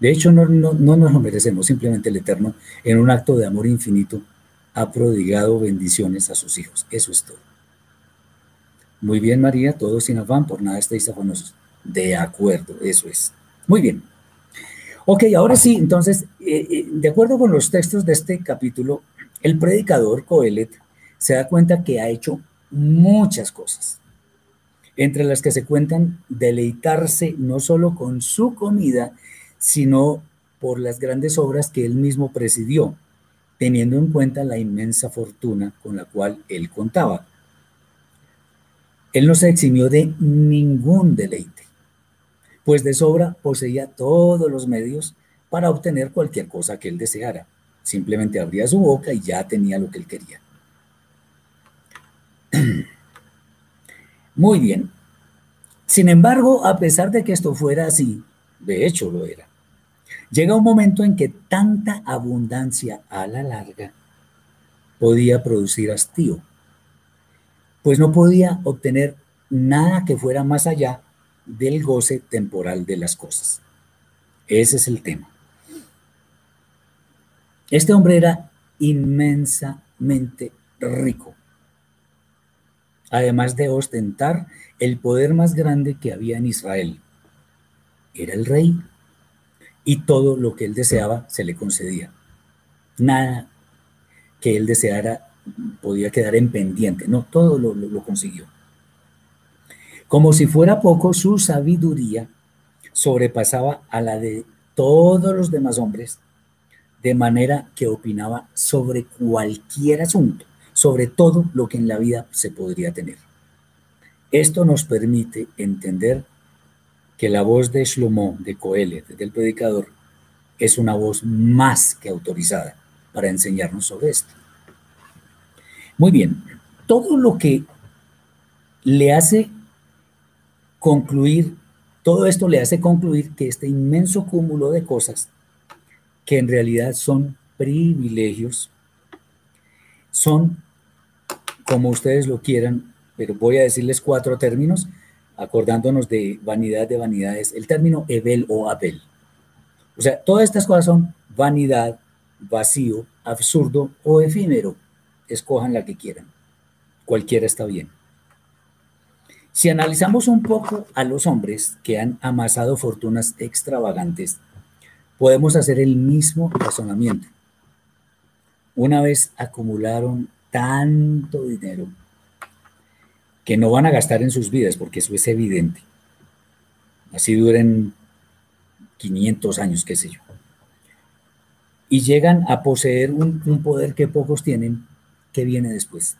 A: De hecho, no, no, no nos lo merecemos, simplemente el Eterno, en un acto de amor infinito, ha prodigado bendiciones a sus hijos. Eso es todo. Muy bien, María, todos sin afán, por nada estáis afanosos. De acuerdo, eso es. Muy bien. Ok, ahora sí, entonces, eh, eh, de acuerdo con los textos de este capítulo, el predicador Coelet se da cuenta que ha hecho muchas cosas, entre las que se cuentan deleitarse no solo con su comida, sino por las grandes obras que él mismo presidió, teniendo en cuenta la inmensa fortuna con la cual él contaba. Él no se eximió de ningún deleite, pues de sobra poseía todos los medios para obtener cualquier cosa que él deseara. Simplemente abría su boca y ya tenía lo que él quería. Muy bien. Sin embargo, a pesar de que esto fuera así, de hecho lo era, llega un momento en que tanta abundancia a la larga podía producir hastío, pues no podía obtener nada que fuera más allá del goce temporal de las cosas. Ese es el tema. Este hombre era inmensamente rico, además de ostentar el poder más grande que había en Israel. Era el rey y todo lo que él deseaba se le concedía. Nada que él deseara podía quedar en pendiente, no, todo lo, consiguió. Como si fuera poco, su sabiduría sobrepasaba a la de todos los demás hombres, de manera que opinaba sobre cualquier asunto, sobre todo lo que en la vida se podría tener. Esto nos permite entender que la voz de Shlomo, de Coelet, del predicador, es una voz más que autorizada para enseñarnos sobre esto. Muy bien, todo lo que le hace concluir, todo esto le hace concluir que este inmenso cúmulo de cosas, que en realidad son privilegios, son, como ustedes lo quieran, pero voy a decirles cuatro términos, acordándonos de vanidad de vanidades, el término Ebel o Abel. O sea, todas estas cosas son vanidad, vacío, absurdo o efímero. Escojan la que quieran. Cualquiera está bien. Si analizamos un poco a los hombres que han amasado fortunas extravagantes, podemos hacer el mismo razonamiento. Una vez acumularon tanto dinero que no van a gastar en sus vidas, porque eso es evidente. Así duren 500 años, qué sé yo. Y llegan a poseer un, un poder que pocos tienen, ¿qué viene después?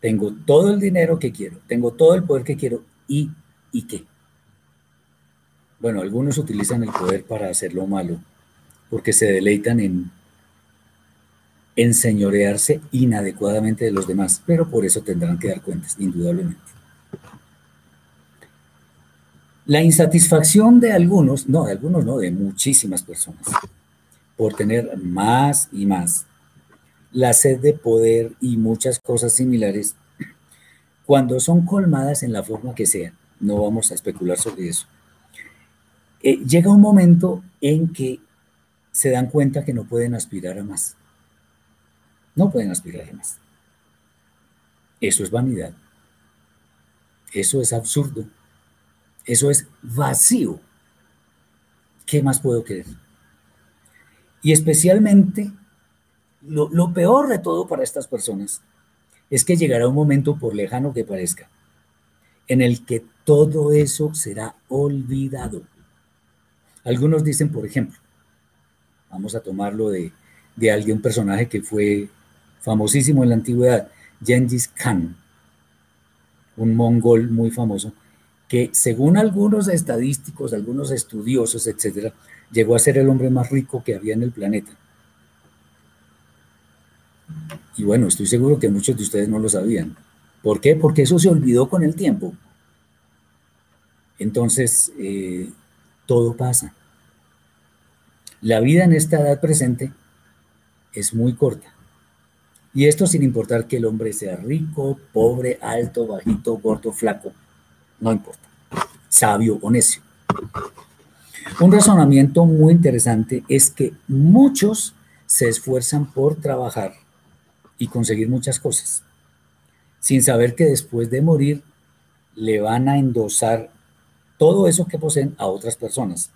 A: Tengo todo el dinero que quiero, tengo todo el poder que quiero. ¿Y, ¿y qué? Bueno, algunos utilizan el poder para hacerlo malo, porque se deleitan en enseñorearse inadecuadamente de los demás, pero por eso tendrán que dar cuentas, indudablemente. La insatisfacción de algunos, no, de algunos no, de muchísimas personas, por tener más y más la sed de poder y muchas cosas similares, cuando son colmadas en la forma que sea, no vamos a especular sobre eso, eh, llega un momento en que se dan cuenta que no pueden aspirar a más. No pueden aspirar a más. Eso es vanidad. Eso es absurdo. Eso es vacío. ¿Qué más puedo querer? Y especialmente lo, peor de todo para estas personas es que llegará un momento, por lejano que parezca, en el que todo eso será olvidado. Algunos dicen, por ejemplo, vamos a tomarlo de, de alguien, un personaje que fue famosísimo en la antigüedad, Genghis Khan, un mongol muy famoso, que según algunos estadísticos, algunos estudiosos, etcétera, llegó a ser el hombre más rico que había en el planeta. Y bueno, estoy seguro que muchos de ustedes no lo sabían. ¿Por qué? Porque eso se olvidó con el tiempo. Entonces, eh, todo pasa. La vida en esta edad presente es muy corta. Y esto sin importar que el hombre sea rico, pobre, alto, bajito, gordo, flaco. No importa. Sabio o necio. Un razonamiento muy interesante es que muchos se esfuerzan por trabajar y conseguir muchas cosas, sin saber que después de morir le van a endosar todo eso que poseen a otras personas,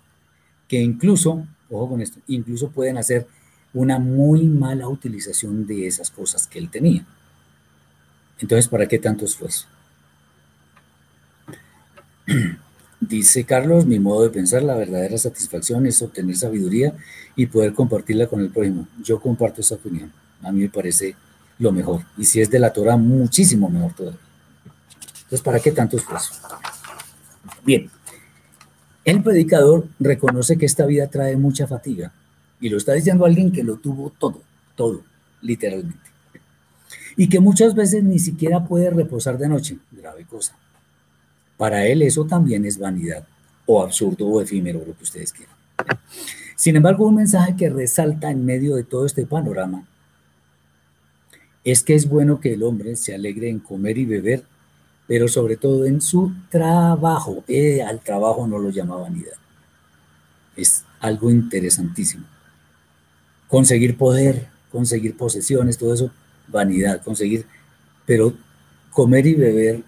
A: que incluso, ojo con esto, incluso pueden hacer una muy mala utilización de esas cosas que él tenía. Entonces, ¿para qué tanto esfuerzo? Dice Carlos, mi modo de pensar, la verdadera satisfacción es obtener sabiduría y poder compartirla con el prójimo. Yo comparto esa opinión. A mí me parece lo mejor. Y si es de la Torah, muchísimo mejor todavía. Entonces, ¿para qué tanto esfuerzo? Bien, el predicador reconoce que esta vida trae mucha fatiga y lo está diciendo alguien que lo tuvo todo, todo, literalmente. Y que muchas veces ni siquiera puede reposar de noche, grave cosa. Para él eso también es vanidad, o absurdo o efímero, lo que ustedes quieran. Sin embargo, un mensaje que resalta en medio de todo este panorama es que es bueno que el hombre se alegre en comer y beber, pero sobre todo en su trabajo. Eh, al trabajo no lo llama vanidad. Es algo interesantísimo. Conseguir poder, conseguir posesiones, todo eso, vanidad, conseguir, pero comer y beber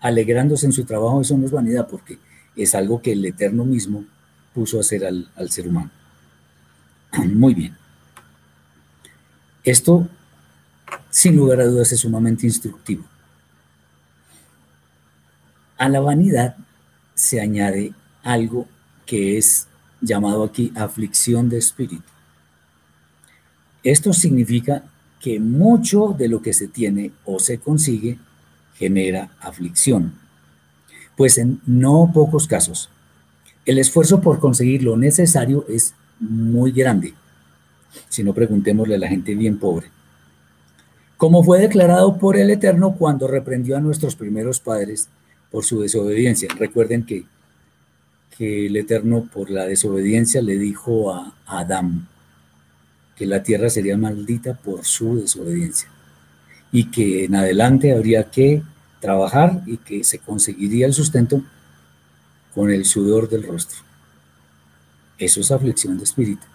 A: alegrándose en su trabajo, eso no es vanidad, porque es algo que el Eterno mismo puso a hacer al, al ser humano. Muy bien. Esto, sin lugar a dudas, es sumamente instructivo. A la vanidad se añade algo que es llamado aquí aflicción de espíritu. Esto significa que mucho de lo que se tiene o se consigue genera aflicción, pues en no pocos casos el esfuerzo por conseguir lo necesario es muy grande. Si no, preguntémosle a la gente bien pobre. Como fue declarado por el Eterno cuando reprendió a nuestros primeros padres por su desobediencia. Recuerden que, que el Eterno por la desobediencia le dijo a Adán que la tierra sería maldita por su desobediencia y que en adelante habría que trabajar y que se conseguiría el sustento con el sudor del rostro. Eso es aflicción de espíritu.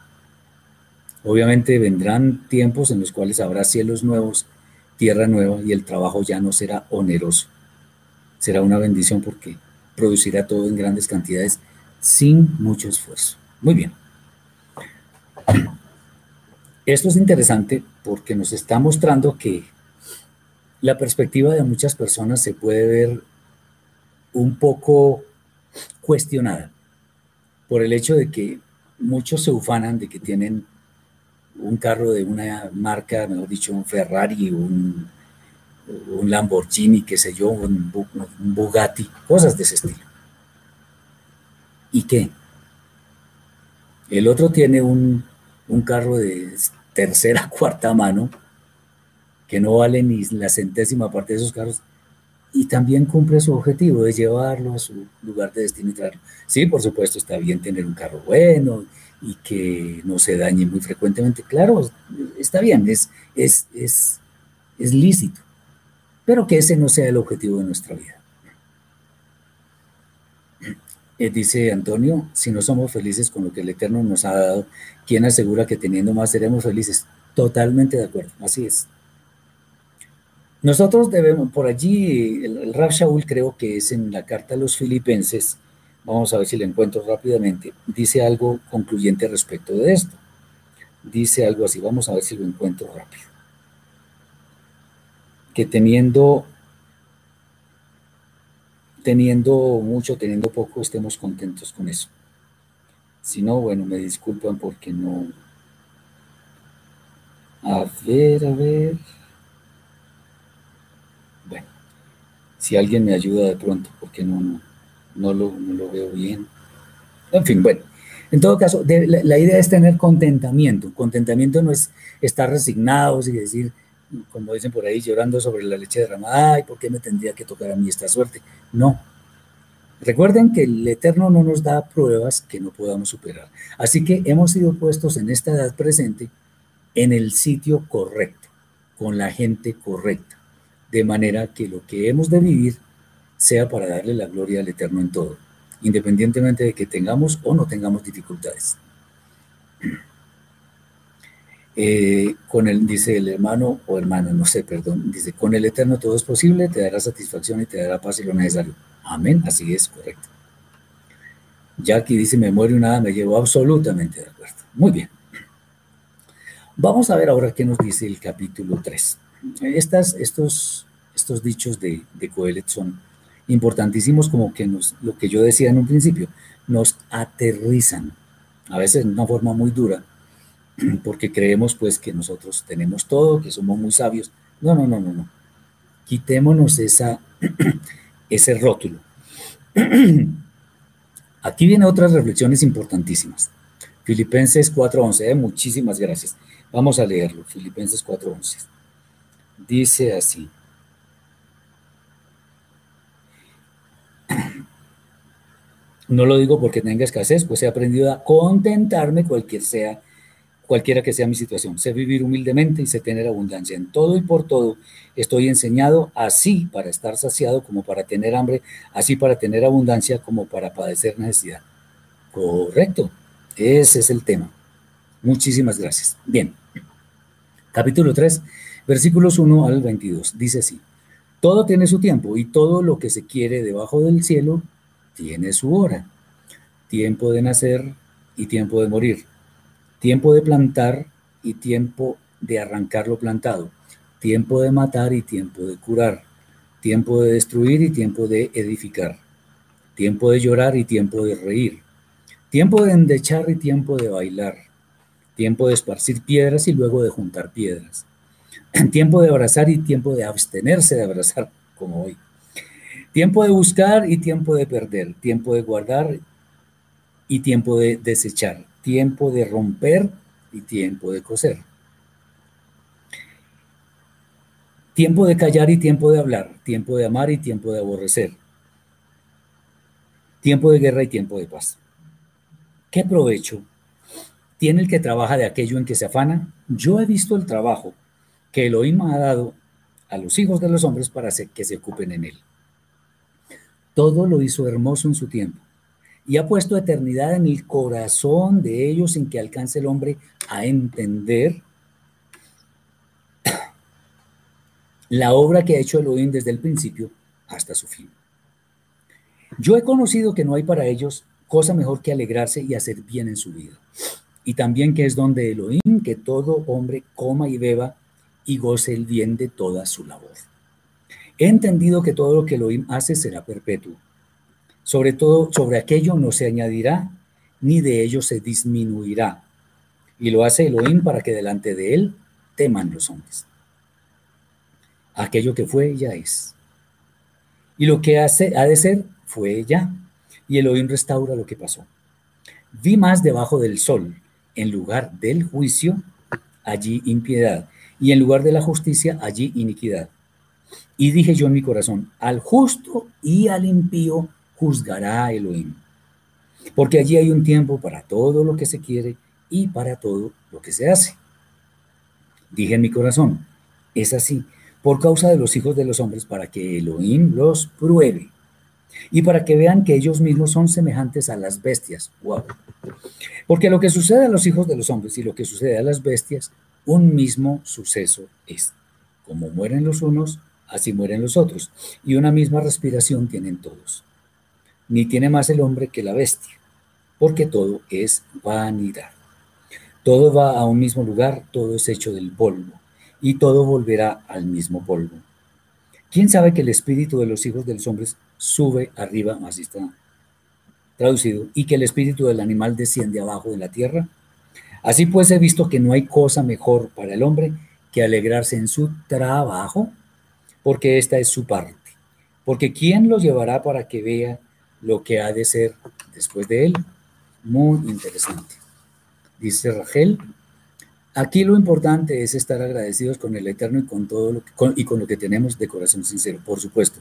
A: Obviamente vendrán tiempos en los cuales habrá cielos nuevos, tierra nueva y el trabajo ya no será oneroso. Será una bendición porque producirá todo en grandes cantidades sin mucho esfuerzo. Muy bien. Esto es interesante porque nos está mostrando que la perspectiva de muchas personas se puede ver un poco cuestionada por el hecho de que muchos se ufanan de que tienen un carro de una marca, mejor dicho, un Ferrari, un, un Lamborghini, qué sé yo, un, Bugatti, cosas de ese estilo. ¿Y qué? El otro tiene un, un carro de tercera, cuarta mano, que no vale ni la centésima parte de esos carros, y también cumple su objetivo de llevarlo a su lugar de destino y traerlo. Sí, por supuesto, está bien tener un carro bueno y que no se dañe muy frecuentemente. Claro, está bien, es, es, es, es lícito, pero que ese no sea el objetivo de nuestra vida. Eh, dice Antonio, si no somos felices con lo que el Eterno nos ha dado, ¿quién asegura que teniendo más seremos felices? Totalmente de acuerdo, así es. Nosotros debemos, por allí, el, el Shaul creo que es en la carta a los filipenses, vamos a ver si lo encuentro rápidamente, dice algo concluyente respecto de esto. Dice algo así, vamos a ver si lo encuentro rápido. Que teniendo, teniendo mucho, teniendo poco, estemos contentos con eso. Si no, bueno, me disculpan porque no. A ver, a ver. Bueno, si alguien me ayuda de pronto, porque no, no, no, lo, no lo veo bien. En fin, bueno. En todo caso, la, la, idea es tener contentamiento. Contentamiento no es estar resignados y decir, como dicen por ahí, llorando sobre la leche derramada, ay, ¿por qué me tendría que tocar a mí esta suerte? No. Recuerden que el Eterno no nos da pruebas que no podamos superar. Así que hemos sido puestos en esta edad presente en el sitio correcto, con la gente correcta, de manera que lo que hemos de vivir sea para darle la gloria al Eterno en todo, independientemente de que tengamos o no tengamos dificultades. Eh, con el, dice el hermano o hermana, no sé, perdón, dice, con el Eterno todo es posible, te dará satisfacción y te dará paz y lo necesario. Amén, así es, correcto. Jackie dice, me muero y nada me llevo absolutamente de acuerdo. Muy bien. Vamos a ver ahora qué nos dice el capítulo 3. Estas, estos, estos dichos de, de Coelet son importantísimos como que nos, lo que yo decía en un principio, nos aterrizan, a veces de una forma muy dura, porque creemos pues que nosotros tenemos todo, que somos muy sabios. No, no, no, no, no. Quitémonos esa, ese rótulo. Aquí vienen otras reflexiones importantísimas. Filipenses 4.11, eh, muchísimas gracias. Vamos a leerlo, Filipenses 4.11. Dice así. No lo digo porque tenga escasez, pues he aprendido a contentarme cualquier sea cualquiera que sea mi situación. Sé vivir humildemente y sé tener abundancia en todo y por todo. Estoy enseñado así para estar saciado como para tener hambre, así para tener abundancia como para padecer necesidad. Correcto, ese es el tema. Muchísimas gracias. Bien, Capítulo 3, versículos 1 al 22. Dice así, todo tiene su tiempo y todo lo que se quiere debajo del cielo tiene su hora. Tiempo de nacer y tiempo de morir. Tiempo de plantar y tiempo de arrancar lo plantado. Tiempo de matar y tiempo de curar. Tiempo de destruir y tiempo de edificar. Tiempo de llorar y tiempo de reír. Tiempo de endechar y tiempo de bailar tiempo de esparcir piedras y luego de juntar piedras, tiempo de abrazar y tiempo de abstenerse de abrazar, como hoy, tiempo de buscar y tiempo de perder, tiempo de guardar y tiempo de desechar, tiempo de romper y tiempo de coser. Tiempo de callar y tiempo de hablar, tiempo de amar y tiempo de aborrecer, tiempo de guerra y tiempo de paz. ¿Qué provecho tiene el que trabaja de aquello en que se afana. Yo he visto el trabajo que Elohim ha dado a los hijos de los hombres para que se ocupen en él. Todo lo hizo hermoso en su tiempo y ha puesto eternidad en el corazón de ellos sin que alcance el hombre a entender la obra que ha hecho Elohim desde el principio hasta su fin. Yo he conocido que no hay para ellos cosa mejor que alegrarse y hacer bien en su vida y también que es donde Elohim, que todo hombre coma y beba y goce el bien de toda su labor. He entendido que todo lo que Elohim hace será perpetuo. Sobre todo, sobre aquello no se añadirá, ni de ello se disminuirá. Y lo hace Elohim para que delante de él teman los hombres. Aquello que fue ya es. Y lo que hace, ha de ser fue ya. Y Elohim restaura lo que pasó. Vi más debajo del sol en lugar del juicio, allí impiedad, y en lugar de la justicia, allí iniquidad. Y dije yo en mi corazón, al justo y al impío juzgará Elohim. Porque allí hay un tiempo para todo lo que se quiere y para todo lo que se hace. Dije en mi corazón, es así, por causa de los hijos de los hombres, para que Elohim los pruebe y para que vean que ellos mismos son semejantes a las bestias. Wow. Porque lo que sucede a los hijos de los hombres y lo que sucede a las bestias, un mismo suceso es. Como mueren los unos, así mueren los otros. Y una misma respiración tienen todos. Ni tiene más el hombre que la bestia, porque todo es vanidad. Todo va a un mismo lugar, todo es hecho del polvo, y todo volverá al mismo polvo. ¿Quién sabe que el espíritu de los hijos de los hombres sube arriba, así está traducido, y que el espíritu del animal desciende abajo de la tierra. Así pues he visto que no hay cosa mejor para el hombre que alegrarse en su trabajo, porque esta es su parte. Porque ¿quién lo llevará para que vea lo que ha de ser después de él? Muy interesante. Dice Rachel, aquí lo importante es estar agradecidos con el Eterno y con todo lo que, y con lo que tenemos de corazón sincero, por supuesto.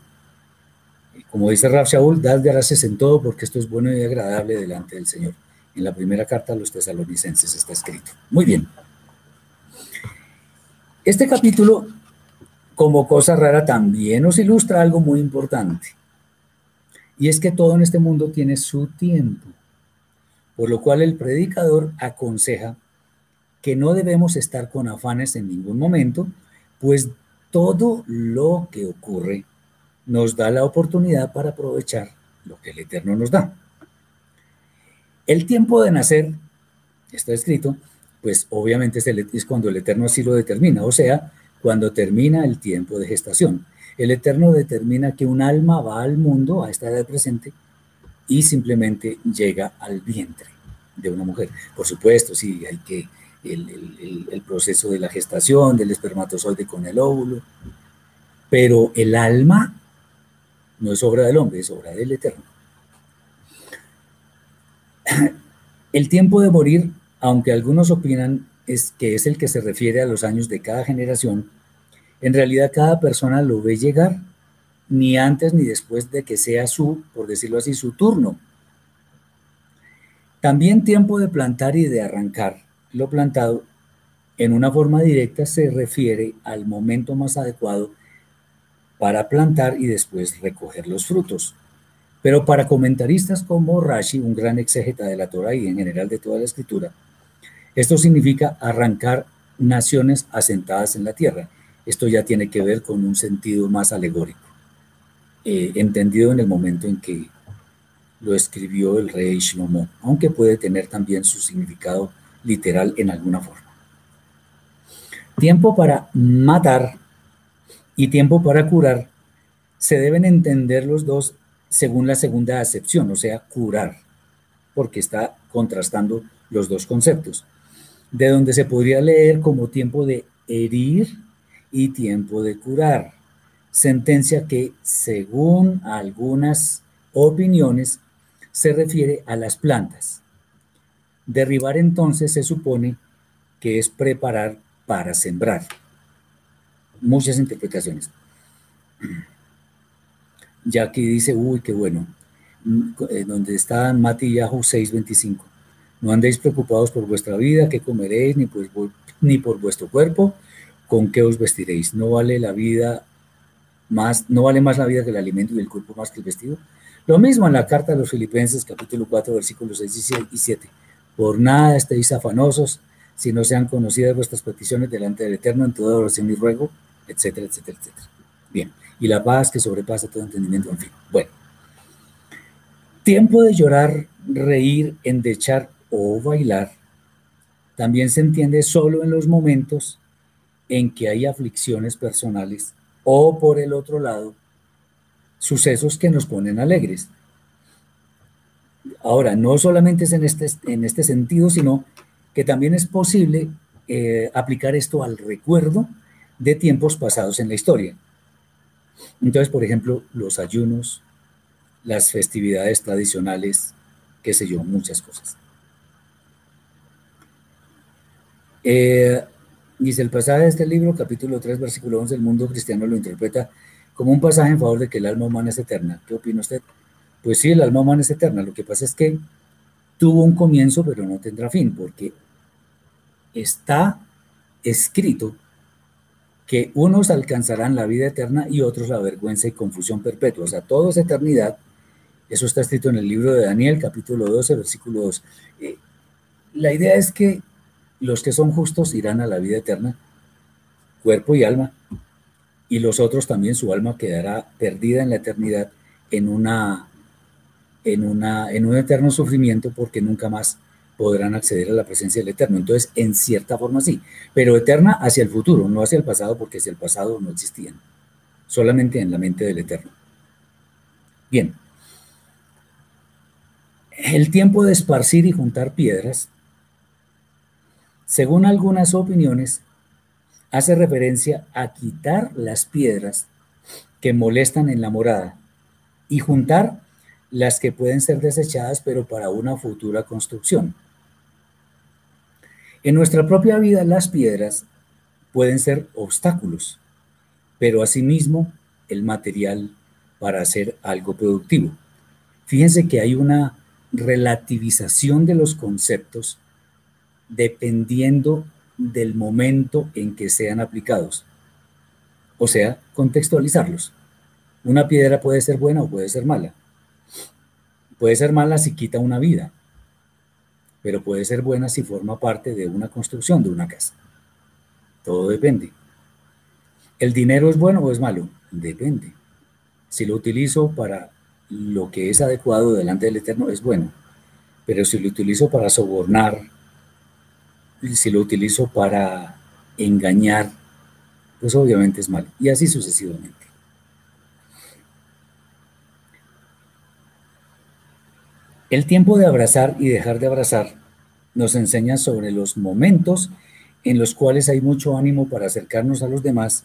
A: Como dice Rab Shaul, dad gracias en todo porque esto es bueno y agradable delante del Señor. En la primera carta a los tesalonicenses está escrito. Muy bien. Este capítulo, como cosa rara, también nos ilustra algo muy importante. Y es que todo en este mundo tiene su tiempo. Por lo cual el predicador aconseja que no debemos estar con afanes en ningún momento, pues todo lo que ocurre nos da la oportunidad para aprovechar lo que el Eterno nos da. El tiempo de nacer, está escrito, pues obviamente es, cuando el Eterno así lo determina, o sea, cuando termina el tiempo de gestación. El Eterno determina que un alma va al mundo a esta edad presente y simplemente llega al vientre de una mujer. Por supuesto, sí, hay que el, el proceso de la gestación, del espermatozoide con el óvulo, pero el alma no es obra del hombre, es obra del Eterno. El tiempo de morir, aunque algunos opinan es que es el que se refiere a los años de cada generación, en realidad cada persona lo ve llegar, ni antes ni después de que sea su, por decirlo así, su turno. También tiempo de plantar y de arrancar lo plantado en una forma directa se refiere al momento más adecuado para plantar y después recoger los frutos. Pero para comentaristas como Rashi, un gran exégeta de la Torah y en general de toda la escritura, esto significa arrancar naciones asentadas en la tierra. Esto ya tiene que ver con un sentido más alegórico, eh, entendido en el momento en que lo escribió el rey Shlomo, aunque puede tener también su significado literal en alguna forma. Tiempo para matar y tiempo para curar se deben entender los dos según la segunda acepción, o sea, curar, porque está contrastando los dos conceptos, de donde se podría leer como tiempo de herir y tiempo de curar, sentencia que, según algunas opiniones, se refiere a las plantas. Derribar entonces se supone que es preparar para sembrar. Muchas interpretaciones. Ya aquí dice, uy, qué bueno, eh, donde está Matiyahu 6:25. No andéis preocupados por vuestra vida, qué comeréis, ni por, ni por vuestro cuerpo, con qué os vestiréis. No vale la vida más, no vale más la vida que el alimento y el cuerpo más que el vestido. Lo mismo en la carta de los Filipenses, capítulo 4, versículos 6 y 7. Por nada estéis afanosos, si no sean conocidas vuestras peticiones delante del Eterno en toda oración y ruego, etcétera, etcétera, etcétera. Bien, y la paz que sobrepasa todo entendimiento, en fin. Bueno, tiempo de llorar, reír, endechar o bailar también se entiende solo en los momentos en que hay aflicciones personales o por el otro lado, sucesos que nos ponen alegres. Ahora, no solamente es en este, en este sentido, sino que también es posible eh, aplicar esto al recuerdo de tiempos pasados en la historia. Entonces, por ejemplo, los ayunos, las festividades tradicionales, qué sé yo, muchas cosas. Eh, dice el pasaje de este libro, capítulo 3, versículo 11, el mundo cristiano lo interpreta como un pasaje en favor de que el alma humana es eterna. ¿Qué opina usted? Pues sí, el alma humana es eterna. Lo que pasa es que tuvo un comienzo, pero no tendrá fin, porque está escrito que unos alcanzarán la vida eterna y otros la vergüenza y confusión perpetua. O sea, todo es eternidad. Eso está escrito en el libro de Daniel, capítulo 12, versículo 2. Eh, la idea es que los que son justos irán a la vida eterna, cuerpo y alma, y los otros también su alma quedará perdida en la eternidad en, una, en, una, en un eterno sufrimiento porque nunca más podrán acceder a la presencia del Eterno. Entonces, en cierta forma sí, pero eterna hacia el futuro, no hacia el pasado, porque hacia el pasado no existían, solamente en la mente del Eterno. Bien, el tiempo de esparcir y juntar piedras, según algunas opiniones, hace referencia a quitar las piedras que molestan en la morada y juntar las que pueden ser desechadas pero para una futura construcción. En nuestra propia vida las piedras pueden ser obstáculos, pero asimismo el material para hacer algo productivo. Fíjense que hay una relativización de los conceptos dependiendo del momento en que sean aplicados. O sea, contextualizarlos. Una piedra puede ser buena o puede ser mala. Puede ser mala si quita una vida, pero puede ser buena si forma parte de una construcción de una casa. Todo depende. ¿El dinero es bueno o es malo? Depende. Si lo utilizo para lo que es adecuado delante del Eterno, es bueno. Pero si lo utilizo para sobornar, si lo utilizo para engañar, pues obviamente es malo. Y así sucesivamente. El tiempo de abrazar y dejar de abrazar nos enseña sobre los momentos en los cuales hay mucho ánimo para acercarnos a los demás,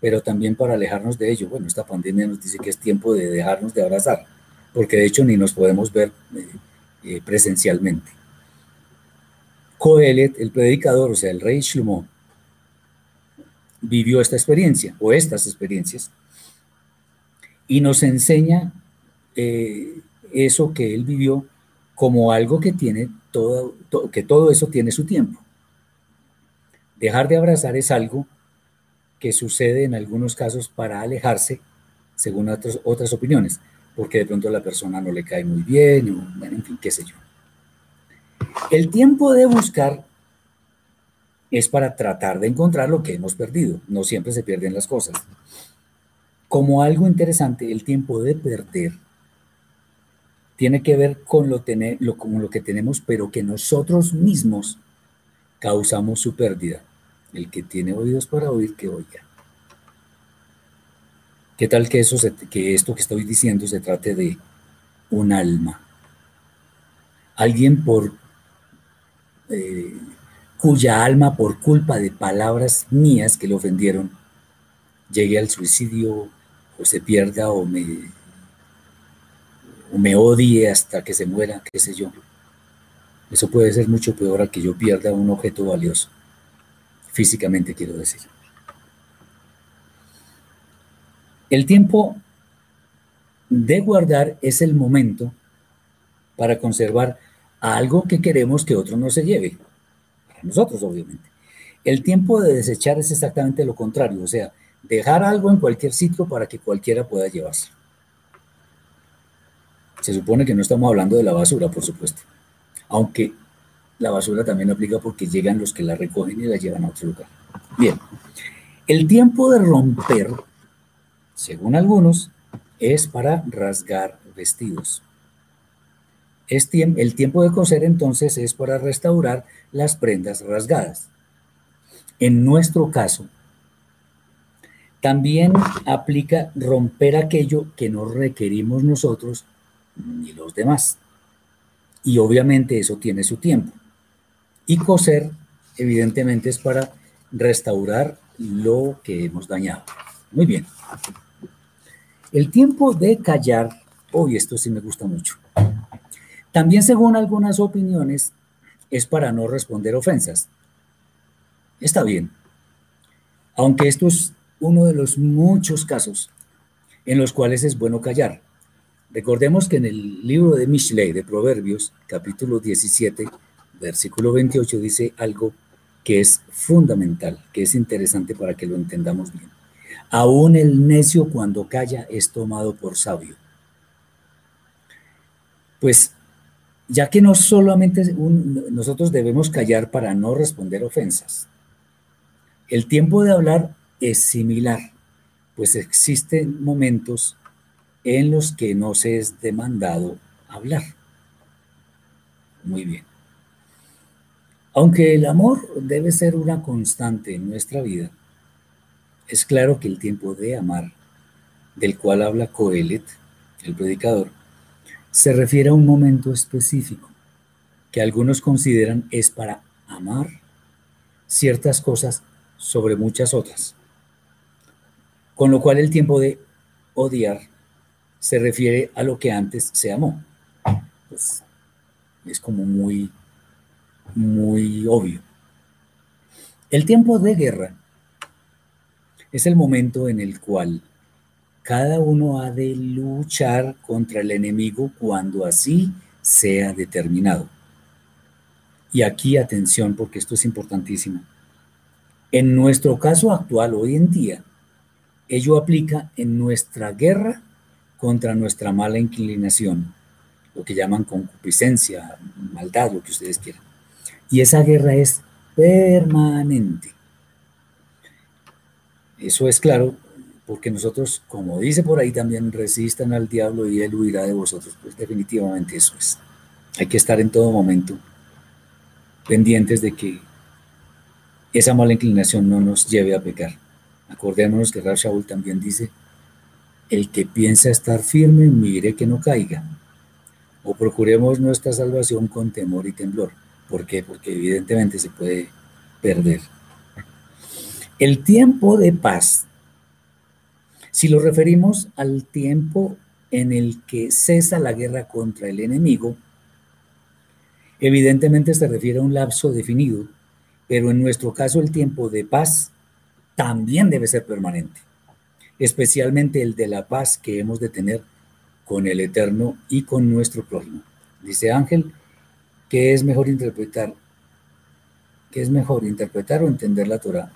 A: pero también para alejarnos de ellos. Bueno, esta pandemia nos dice que es tiempo de dejarnos de abrazar, porque de hecho ni nos podemos ver eh, eh, presencialmente. Coelet, el predicador, o sea, el rey Shlomo, vivió esta experiencia o estas experiencias y nos enseña eh, eso que él vivió como algo que tiene todo, que todo eso tiene su tiempo. Dejar de abrazar es algo que sucede en algunos casos para alejarse, según otras, opiniones, porque de pronto la persona no le cae muy bien, o, en fin, qué sé yo. El tiempo de buscar es para tratar de encontrar lo que hemos perdido. No siempre se pierden las cosas. Como algo interesante, el tiempo de perder tiene que ver con lo, lo que tenemos, pero que nosotros mismos causamos su pérdida. El que tiene oídos para oír, que oiga. ¿Qué tal que, eso que esto que estoy diciendo se trate de un alma? Alguien por eh, cuya alma, por culpa de palabras mías que le ofendieron, llegue al suicidio o se pierda o me, o me odie hasta que se muera, qué sé yo. Eso puede ser mucho peor a que yo pierda un objeto valioso, físicamente quiero decir. El tiempo de guardar es el momento para conservar algo que queremos que otro no se lleve. Para nosotros, obviamente. El tiempo de desechar es exactamente lo contrario, o sea, dejar algo en cualquier sitio para que cualquiera pueda llevarse. Se supone que no estamos hablando de la basura, por supuesto aunque la basura también aplica porque llegan los que la recogen y la llevan a otro lugar. Bien, el tiempo de romper, según algunos, es para rasgar vestidos. El tiempo de coser entonces es para restaurar las prendas rasgadas. En nuestro caso, también aplica romper aquello que no requerimos nosotros ni los demás. Y obviamente eso tiene su tiempo. Y coser, evidentemente, es para restaurar lo que hemos dañado. Muy bien. El tiempo de callar, hoy esto sí me gusta mucho. También según algunas opiniones, es para no responder ofensas. Está bien. Aunque esto es uno de los muchos casos en los cuales es bueno callar. Recordemos que en el libro de Mishlei, de Proverbios, capítulo 17, versículo 28, dice algo que es fundamental, que es interesante para que lo entendamos bien. Aún el necio cuando calla es tomado por sabio. Pues ya que no solamente nosotros debemos callar para no responder ofensas, el tiempo de hablar es similar, pues existen momentos en los que no se es demandado hablar. Muy bien. Aunque el amor debe ser una constante en nuestra vida, es claro que el tiempo de amar, del cual habla Coelet, el predicador, se refiere a un momento específico que algunos consideran es para amar ciertas cosas sobre muchas otras. Con lo cual el tiempo de odiar se refiere a lo que antes se amó. Pues es como muy, muy obvio. El tiempo de guerra es el momento en el cual cada uno ha de luchar contra el enemigo cuando así sea determinado. Y aquí atención porque esto es importantísimo. En nuestro caso actual, hoy en día, ello aplica en nuestra guerra contra nuestra mala inclinación, lo que llaman concupiscencia, maldad, lo que ustedes quieran. Y esa guerra es permanente. Eso es claro, porque nosotros, como dice por ahí también, resistan al diablo y él huirá de vosotros. Pues definitivamente eso es. Hay que estar en todo momento pendientes de que esa mala inclinación no nos lleve a pecar. Acordémonos que Rab Shaul también dice, el que piensa estar firme, mire que no caiga. O procuremos nuestra salvación con temor y temblor. ¿Por qué? Porque evidentemente se puede perder. El tiempo de paz, si lo referimos al tiempo en el que cesa la guerra contra el enemigo, evidentemente se refiere a un lapso definido, pero en nuestro caso el tiempo de paz también debe ser permanente especialmente el de la paz que hemos de tener con el Eterno y con nuestro prójimo. Dice Ángel, ¿qué es mejor interpretar? ¿Qué es mejor interpretar o entender la Torah?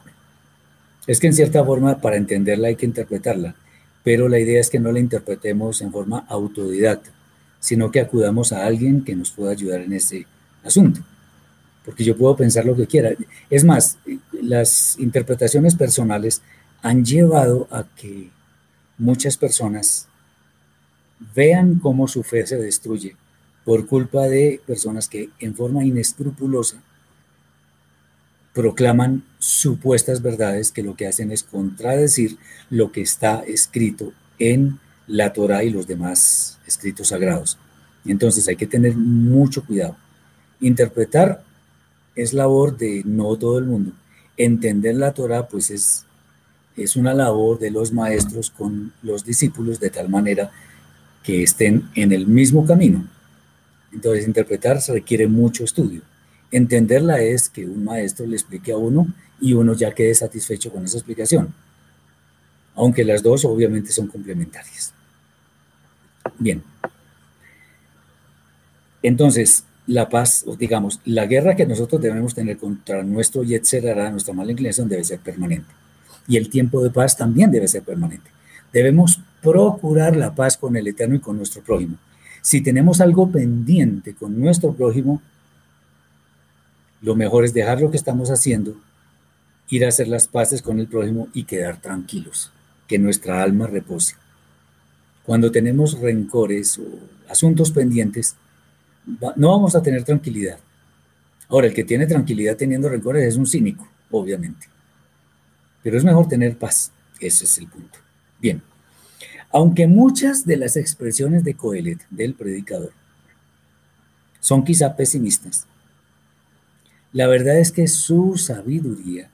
A: Es que en cierta forma para entenderla hay que interpretarla, pero la idea es que no la interpretemos en forma autodidacta, sino que acudamos a alguien que nos pueda ayudar en ese asunto. porque yo puedo pensar lo que quiera. Es más, las interpretaciones personales han llevado a que muchas personas vean cómo su fe se destruye por culpa de personas que en forma inescrupulosa proclaman supuestas verdades que lo que hacen es contradecir lo que está escrito en la Torah y los demás escritos sagrados. Entonces hay que tener mucho cuidado. Interpretar es labor de no todo el mundo. Entender la Torah pues es, es una labor de los maestros con los discípulos de tal manera que estén en el mismo camino. Entonces interpretar se requiere mucho estudio. Entenderla es que un maestro le explique a uno y uno ya quede satisfecho con esa explicación, aunque las dos obviamente son complementarias. Bien. Entonces, la paz, o digamos, la guerra que nosotros debemos tener contra nuestro Yetzerara, nuestra mala inclinación, debe ser permanente. Y el tiempo de paz también debe ser permanente. Debemos procurar la paz con el Eterno y con nuestro prójimo. Si tenemos algo pendiente con nuestro prójimo, lo mejor es dejar lo que estamos haciendo, ir a hacer las paces con el prójimo y quedar tranquilos, que nuestra alma repose. Cuando tenemos rencores o asuntos pendientes, no vamos a tener tranquilidad. Ahora, el que tiene tranquilidad teniendo rencores es un cínico, obviamente. Pero es mejor tener paz. Ese es el punto. Bien. Aunque muchas de las expresiones de Coelet, del predicador, son quizá pesimistas, la verdad es que su sabiduría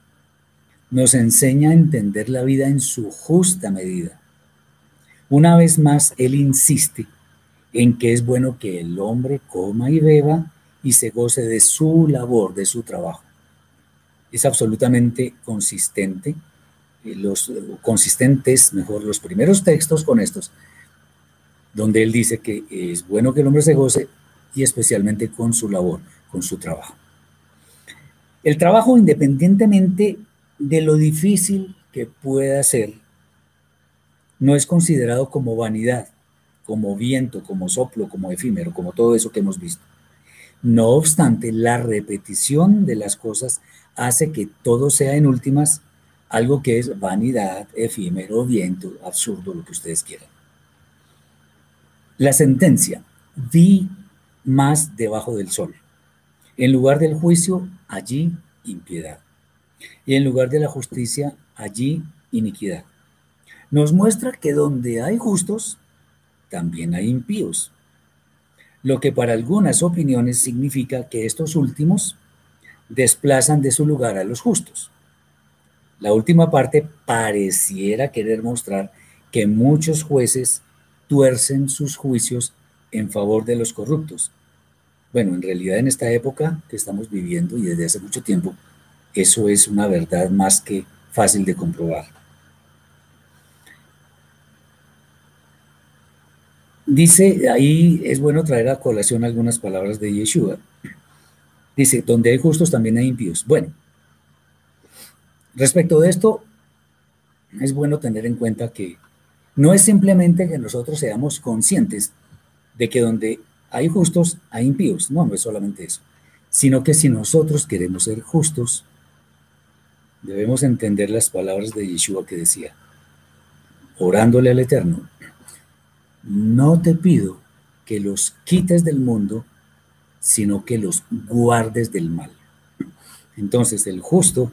A: nos enseña a entender la vida en su justa medida. Una vez más, él insiste en que es bueno que el hombre coma y beba y se goce de su labor, de su trabajo. Es absolutamente consistente, eh, los consistentes, mejor, los primeros textos con estos, donde él dice que es bueno que el hombre se goce y especialmente con su labor, con su trabajo. El trabajo, independientemente de lo difícil que pueda ser, no es considerado como vanidad, como viento, como soplo, como efímero, como todo eso que hemos visto. No obstante, la repetición de las cosas hace que todo sea en últimas algo que es vanidad, efímero, viento, absurdo, lo que ustedes quieran. La sentencia, vi más debajo del sol. En lugar del juicio, allí impiedad. Y en lugar de la justicia, allí iniquidad. Nos muestra que donde hay justos, también hay impíos. Lo que para algunas opiniones significa que estos últimos desplazan de su lugar a los justos. La última parte pareciera querer mostrar que muchos jueces tuercen sus juicios en favor de los corruptos, bueno, en realidad en esta época que estamos viviendo y desde hace mucho tiempo, eso es una verdad más que fácil de comprobar. Dice, ahí es bueno traer a colación algunas palabras de Yeshua. Dice, donde hay justos también hay impíos. Bueno, respecto de esto, es bueno tener en cuenta que no es simplemente que nosotros seamos conscientes de que donde hay justos, hay impíos. No, no es solamente eso. Sino que si nosotros queremos ser justos, debemos entender las palabras de Yeshua que decía, orándole al Eterno, no te pido que los quites del mundo, sino que los guardes del mal. Entonces el justo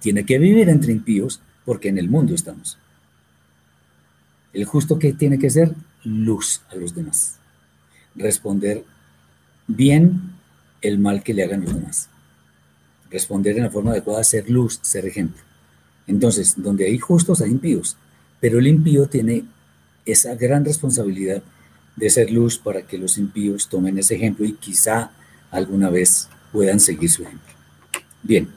A: tiene que vivir entre impíos porque en el mundo estamos. El justo que tiene que ser luz a los demás responder bien el mal que le hagan los demás. Responder en la forma adecuada, ser luz, ser ejemplo. Entonces, donde hay justos, hay impíos, pero el impío tiene esa gran responsabilidad de ser luz para que los impíos tomen ese ejemplo y quizá alguna vez puedan seguir su ejemplo. Bien.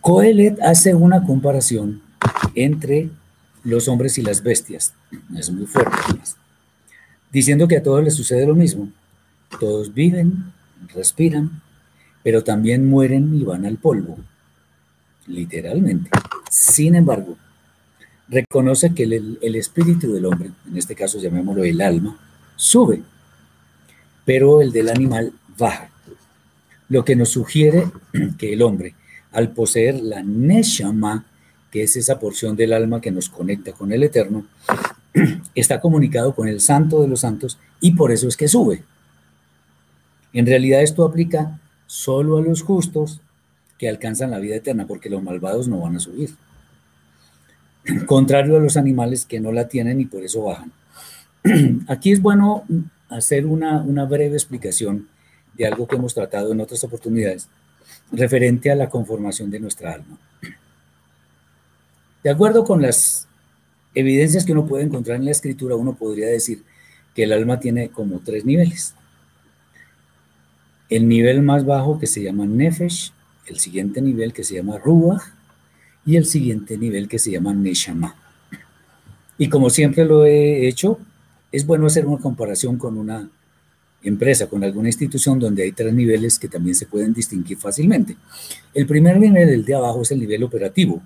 A: Coelet hace una comparación entre los hombres y las bestias. Es muy fuerte diciendo que a todos les sucede lo mismo. Todos viven, respiran, pero también mueren y van al polvo, literalmente. Sin embargo, reconoce que el, el, espíritu del hombre, en este caso llamémoslo el alma, sube, pero el del animal baja, lo que nos sugiere que el hombre, al poseer la Neshama, que es esa porción del alma que nos conecta con el Eterno, está comunicado con el Santo de los Santos y por eso es que sube. En realidad esto aplica solo a los justos que alcanzan la vida eterna, porque los malvados no van a subir. Contrario a los animales que no la tienen y por eso bajan. Aquí es bueno hacer una, una breve explicación de algo que hemos tratado en otras oportunidades referente a la conformación de nuestra alma. De acuerdo con las evidencias que uno puede encontrar en la escritura, uno podría decir que el alma tiene como tres niveles. El nivel más bajo que se llama Nefesh, el siguiente nivel que se llama Ruach y el siguiente nivel que se llama Neshama. Y como siempre lo he hecho, es bueno hacer una comparación con una empresa, con alguna institución donde hay tres niveles que también se pueden distinguir fácilmente. El primer nivel, el de abajo, es el nivel operativo,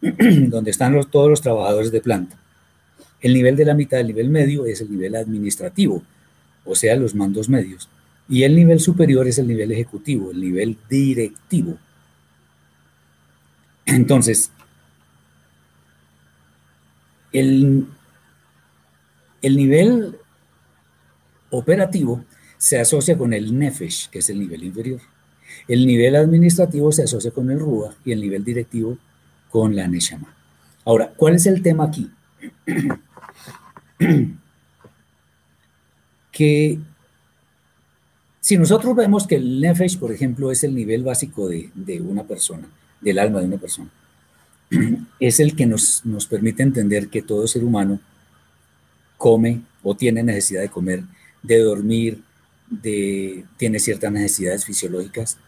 A: donde están todos los trabajadores de planta. El nivel de la mitad, el nivel medio, es el nivel administrativo, o sea, los mandos medios. Y el nivel superior es el nivel ejecutivo, el nivel directivo. Entonces, el, el nivel operativo se asocia con el Nefesh, que es el nivel inferior. El nivel administrativo se asocia con el Ruach y el nivel directivo con la Neshama. Ahora, ¿cuál es el tema aquí? que si nosotros vemos que el Nefesh, por ejemplo, es el nivel básico de, una persona, del alma de una persona, es el que nos, nos permite entender que todo ser humano come o tiene necesidad de comer, de dormir, de, tiene ciertas necesidades fisiológicas,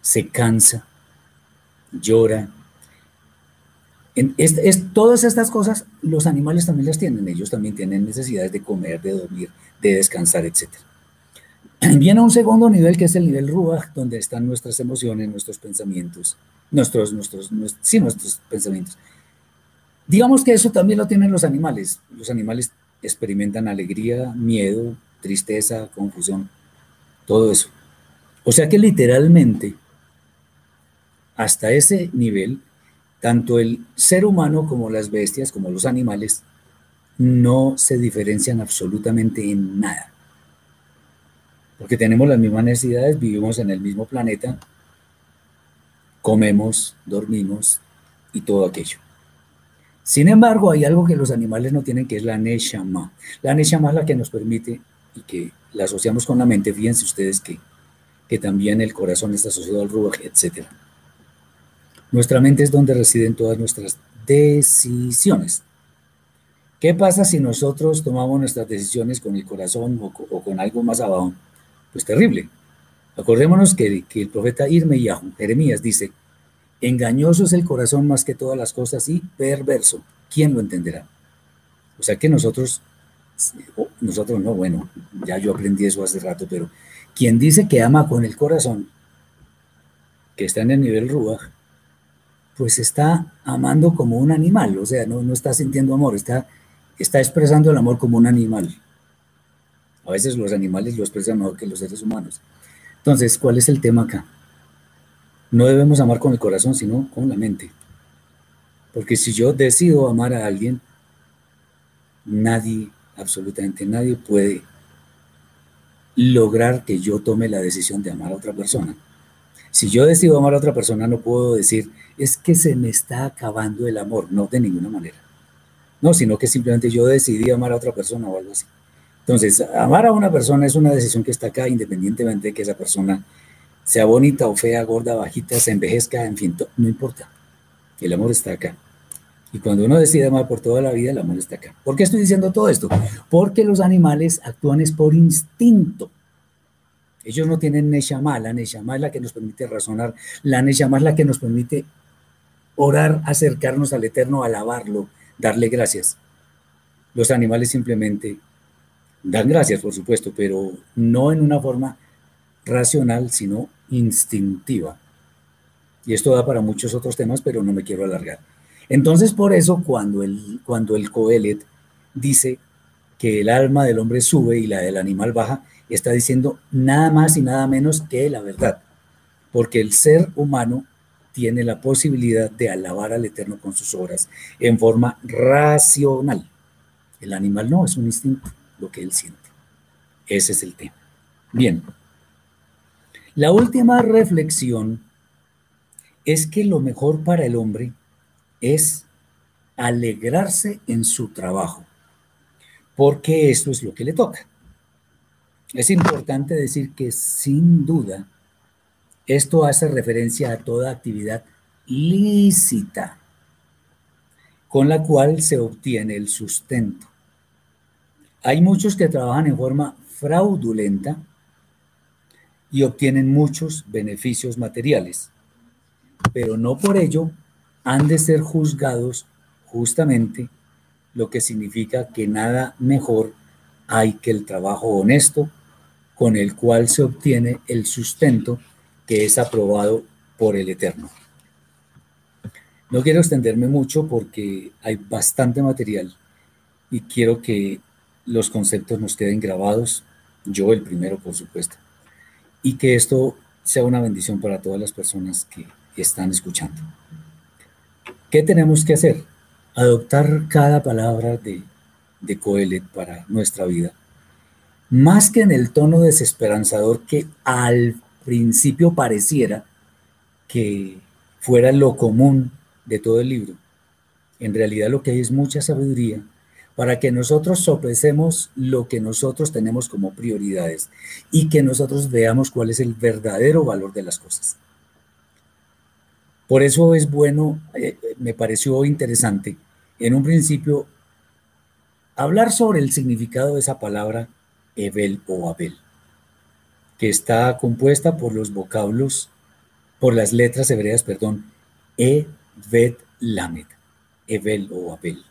A: se cansa, llora. Es, todas estas cosas los animales también las tienen, ellos también tienen necesidades de comer, de dormir, de descansar, etcétera. Viene un segundo nivel que es el nivel Ruach, donde están nuestras emociones, nuestros pensamientos, nuestros, nuestros, sí, nuestros pensamientos. Digamos que eso también lo tienen los animales. Los animales experimentan alegría, miedo, tristeza, confusión, todo eso. O sea que literalmente, hasta ese nivel, tanto el ser humano como las bestias, como los animales, no se diferencian absolutamente en nada porque tenemos las mismas necesidades, vivimos en el mismo planeta, comemos, dormimos y todo aquello. Sin embargo, hay algo que los animales no tienen, que es la Neshama. La Neshama es la que nos permite y que la asociamos con la mente. Fíjense ustedes que, que también el corazón está asociado al Ruach, etc. Nuestra mente es donde residen todas nuestras decisiones. ¿Qué pasa si nosotros tomamos nuestras decisiones con el corazón o, o con algo más abajo? pues terrible. Acordémonos que, el profeta Irmeyahu, Jeremías, dice, engañoso es el corazón más que todas las cosas y perverso. ¿Quién lo entenderá? O sea que nosotros, nosotros no, bueno, ya yo aprendí eso hace rato, pero quien dice que ama con el corazón, que está en el nivel Ruach, pues está amando como un animal, o sea, no, no está sintiendo amor, está, está expresando el amor como un animal. A veces los animales lo expresan mejor que los seres humanos. Entonces, ¿cuál es el tema acá? No debemos amar con el corazón, sino con la mente. Porque si yo decido amar a alguien, nadie, absolutamente nadie puede lograr que yo tome la decisión de amar a otra persona. Si yo decido amar a otra persona, no puedo decir, es que se me está acabando el amor, no de ninguna manera. No, sino que simplemente yo decidí amar a otra persona o algo así. Entonces, amar a una persona es una decisión que está acá independientemente de que esa persona sea bonita o fea, gorda, bajita, se envejezca, en fin, no importa. El amor está acá. Y cuando uno decide amar por toda la vida, el amor está acá. ¿Por qué estoy diciendo todo esto? Porque los animales actúan es por instinto. Ellos no tienen Neshama. La Neshama es la que nos permite razonar. La Neshama es la que nos permite orar, acercarnos al Eterno, alabarlo, darle gracias. Los animales simplemente Dan gracias, por supuesto, pero no en una forma racional, sino instintiva. Y esto da para muchos otros temas, pero no me quiero alargar. Entonces, por eso, cuando el, cuando el Coelet dice que el alma del hombre sube y la del animal baja, está diciendo nada más y nada menos que la verdad, porque el ser humano tiene la posibilidad de alabar al Eterno con sus obras en forma racional. El animal no, es un instinto, lo que él siente. Ese es el tema. Bien. La última reflexión es que lo mejor para el hombre es alegrarse en su trabajo, porque eso es lo que le toca. Es importante decir que sin duda esto hace referencia a toda actividad lícita con la cual se obtiene el sustento. Hay muchos que trabajan en forma fraudulenta y obtienen muchos beneficios materiales, pero no por ello han de ser juzgados justamente, lo que significa que nada mejor hay que el trabajo honesto con el cual se obtiene el sustento que es aprobado por el Eterno. No quiero extenderme mucho porque hay bastante material y quiero que los conceptos nos queden grabados, yo el primero por supuesto, y que esto sea una bendición para todas las personas que están escuchando. ¿Qué tenemos que hacer? Adoptar cada palabra de, de Coelet para nuestra vida, más que en el tono desesperanzador que al principio pareciera que fuera lo común de todo el libro. En realidad lo que hay es mucha sabiduría para que nosotros sopesemos lo que nosotros tenemos como prioridades y que nosotros veamos cuál es el verdadero valor de las cosas. Por eso es bueno, eh, me pareció interesante, en un principio, hablar sobre el significado de esa palabra Ebel o Abel que está compuesta por los vocablos, por las letras hebreas, perdón, E, Bet, Lamed, Evel o Abel.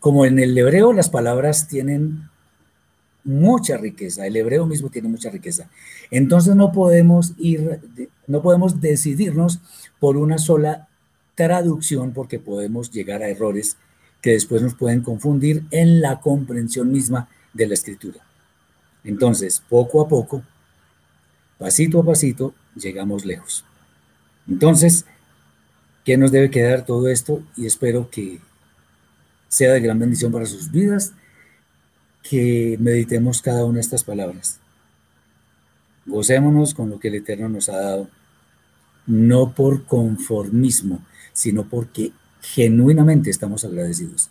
A: Como en el hebreo las palabras tienen mucha riqueza, el hebreo mismo tiene mucha riqueza. Entonces no podemos ir, no podemos decidirnos por una sola traducción porque podemos llegar a errores que después nos pueden confundir en la comprensión misma de la escritura. Entonces, poco a poco, pasito a pasito, llegamos lejos. Entonces, ¿qué nos debe quedar todo esto? Y espero que sea de gran bendición para sus vidas, que meditemos cada una de estas palabras. Gocémonos con lo que el Eterno nos ha dado, no por conformismo, sino porque genuinamente estamos agradecidos.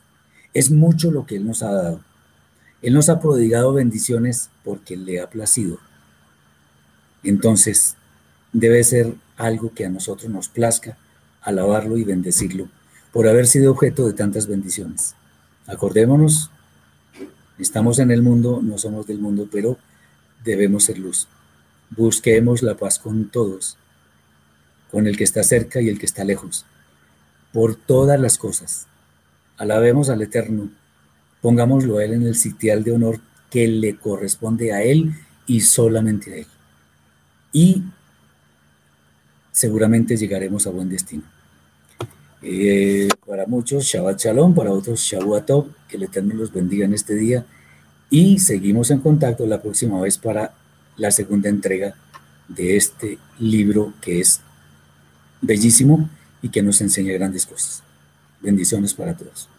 A: Es mucho lo que Él nos ha dado él nos ha prodigado bendiciones porque le ha placido. Entonces, debe ser algo que a nosotros nos plazca alabarlo y bendecirlo por haber sido objeto de tantas bendiciones. Acordémonos, estamos en el mundo, no somos del mundo, pero debemos ser luz. Busquemos la paz con todos, con el que está cerca y el que está lejos, por todas las cosas. Alabemos al Eterno Pongámoslo a Él en el sitial de honor que le corresponde a Él y solamente a Él. Y seguramente llegaremos a buen destino. Eh, para muchos, Shabbat Shalom, para otros, Shavuot que el Eterno los bendiga en este día. Y seguimos en contacto la próxima vez para la segunda entrega de este libro que es bellísimo y que nos enseña grandes cosas. Bendiciones para todos.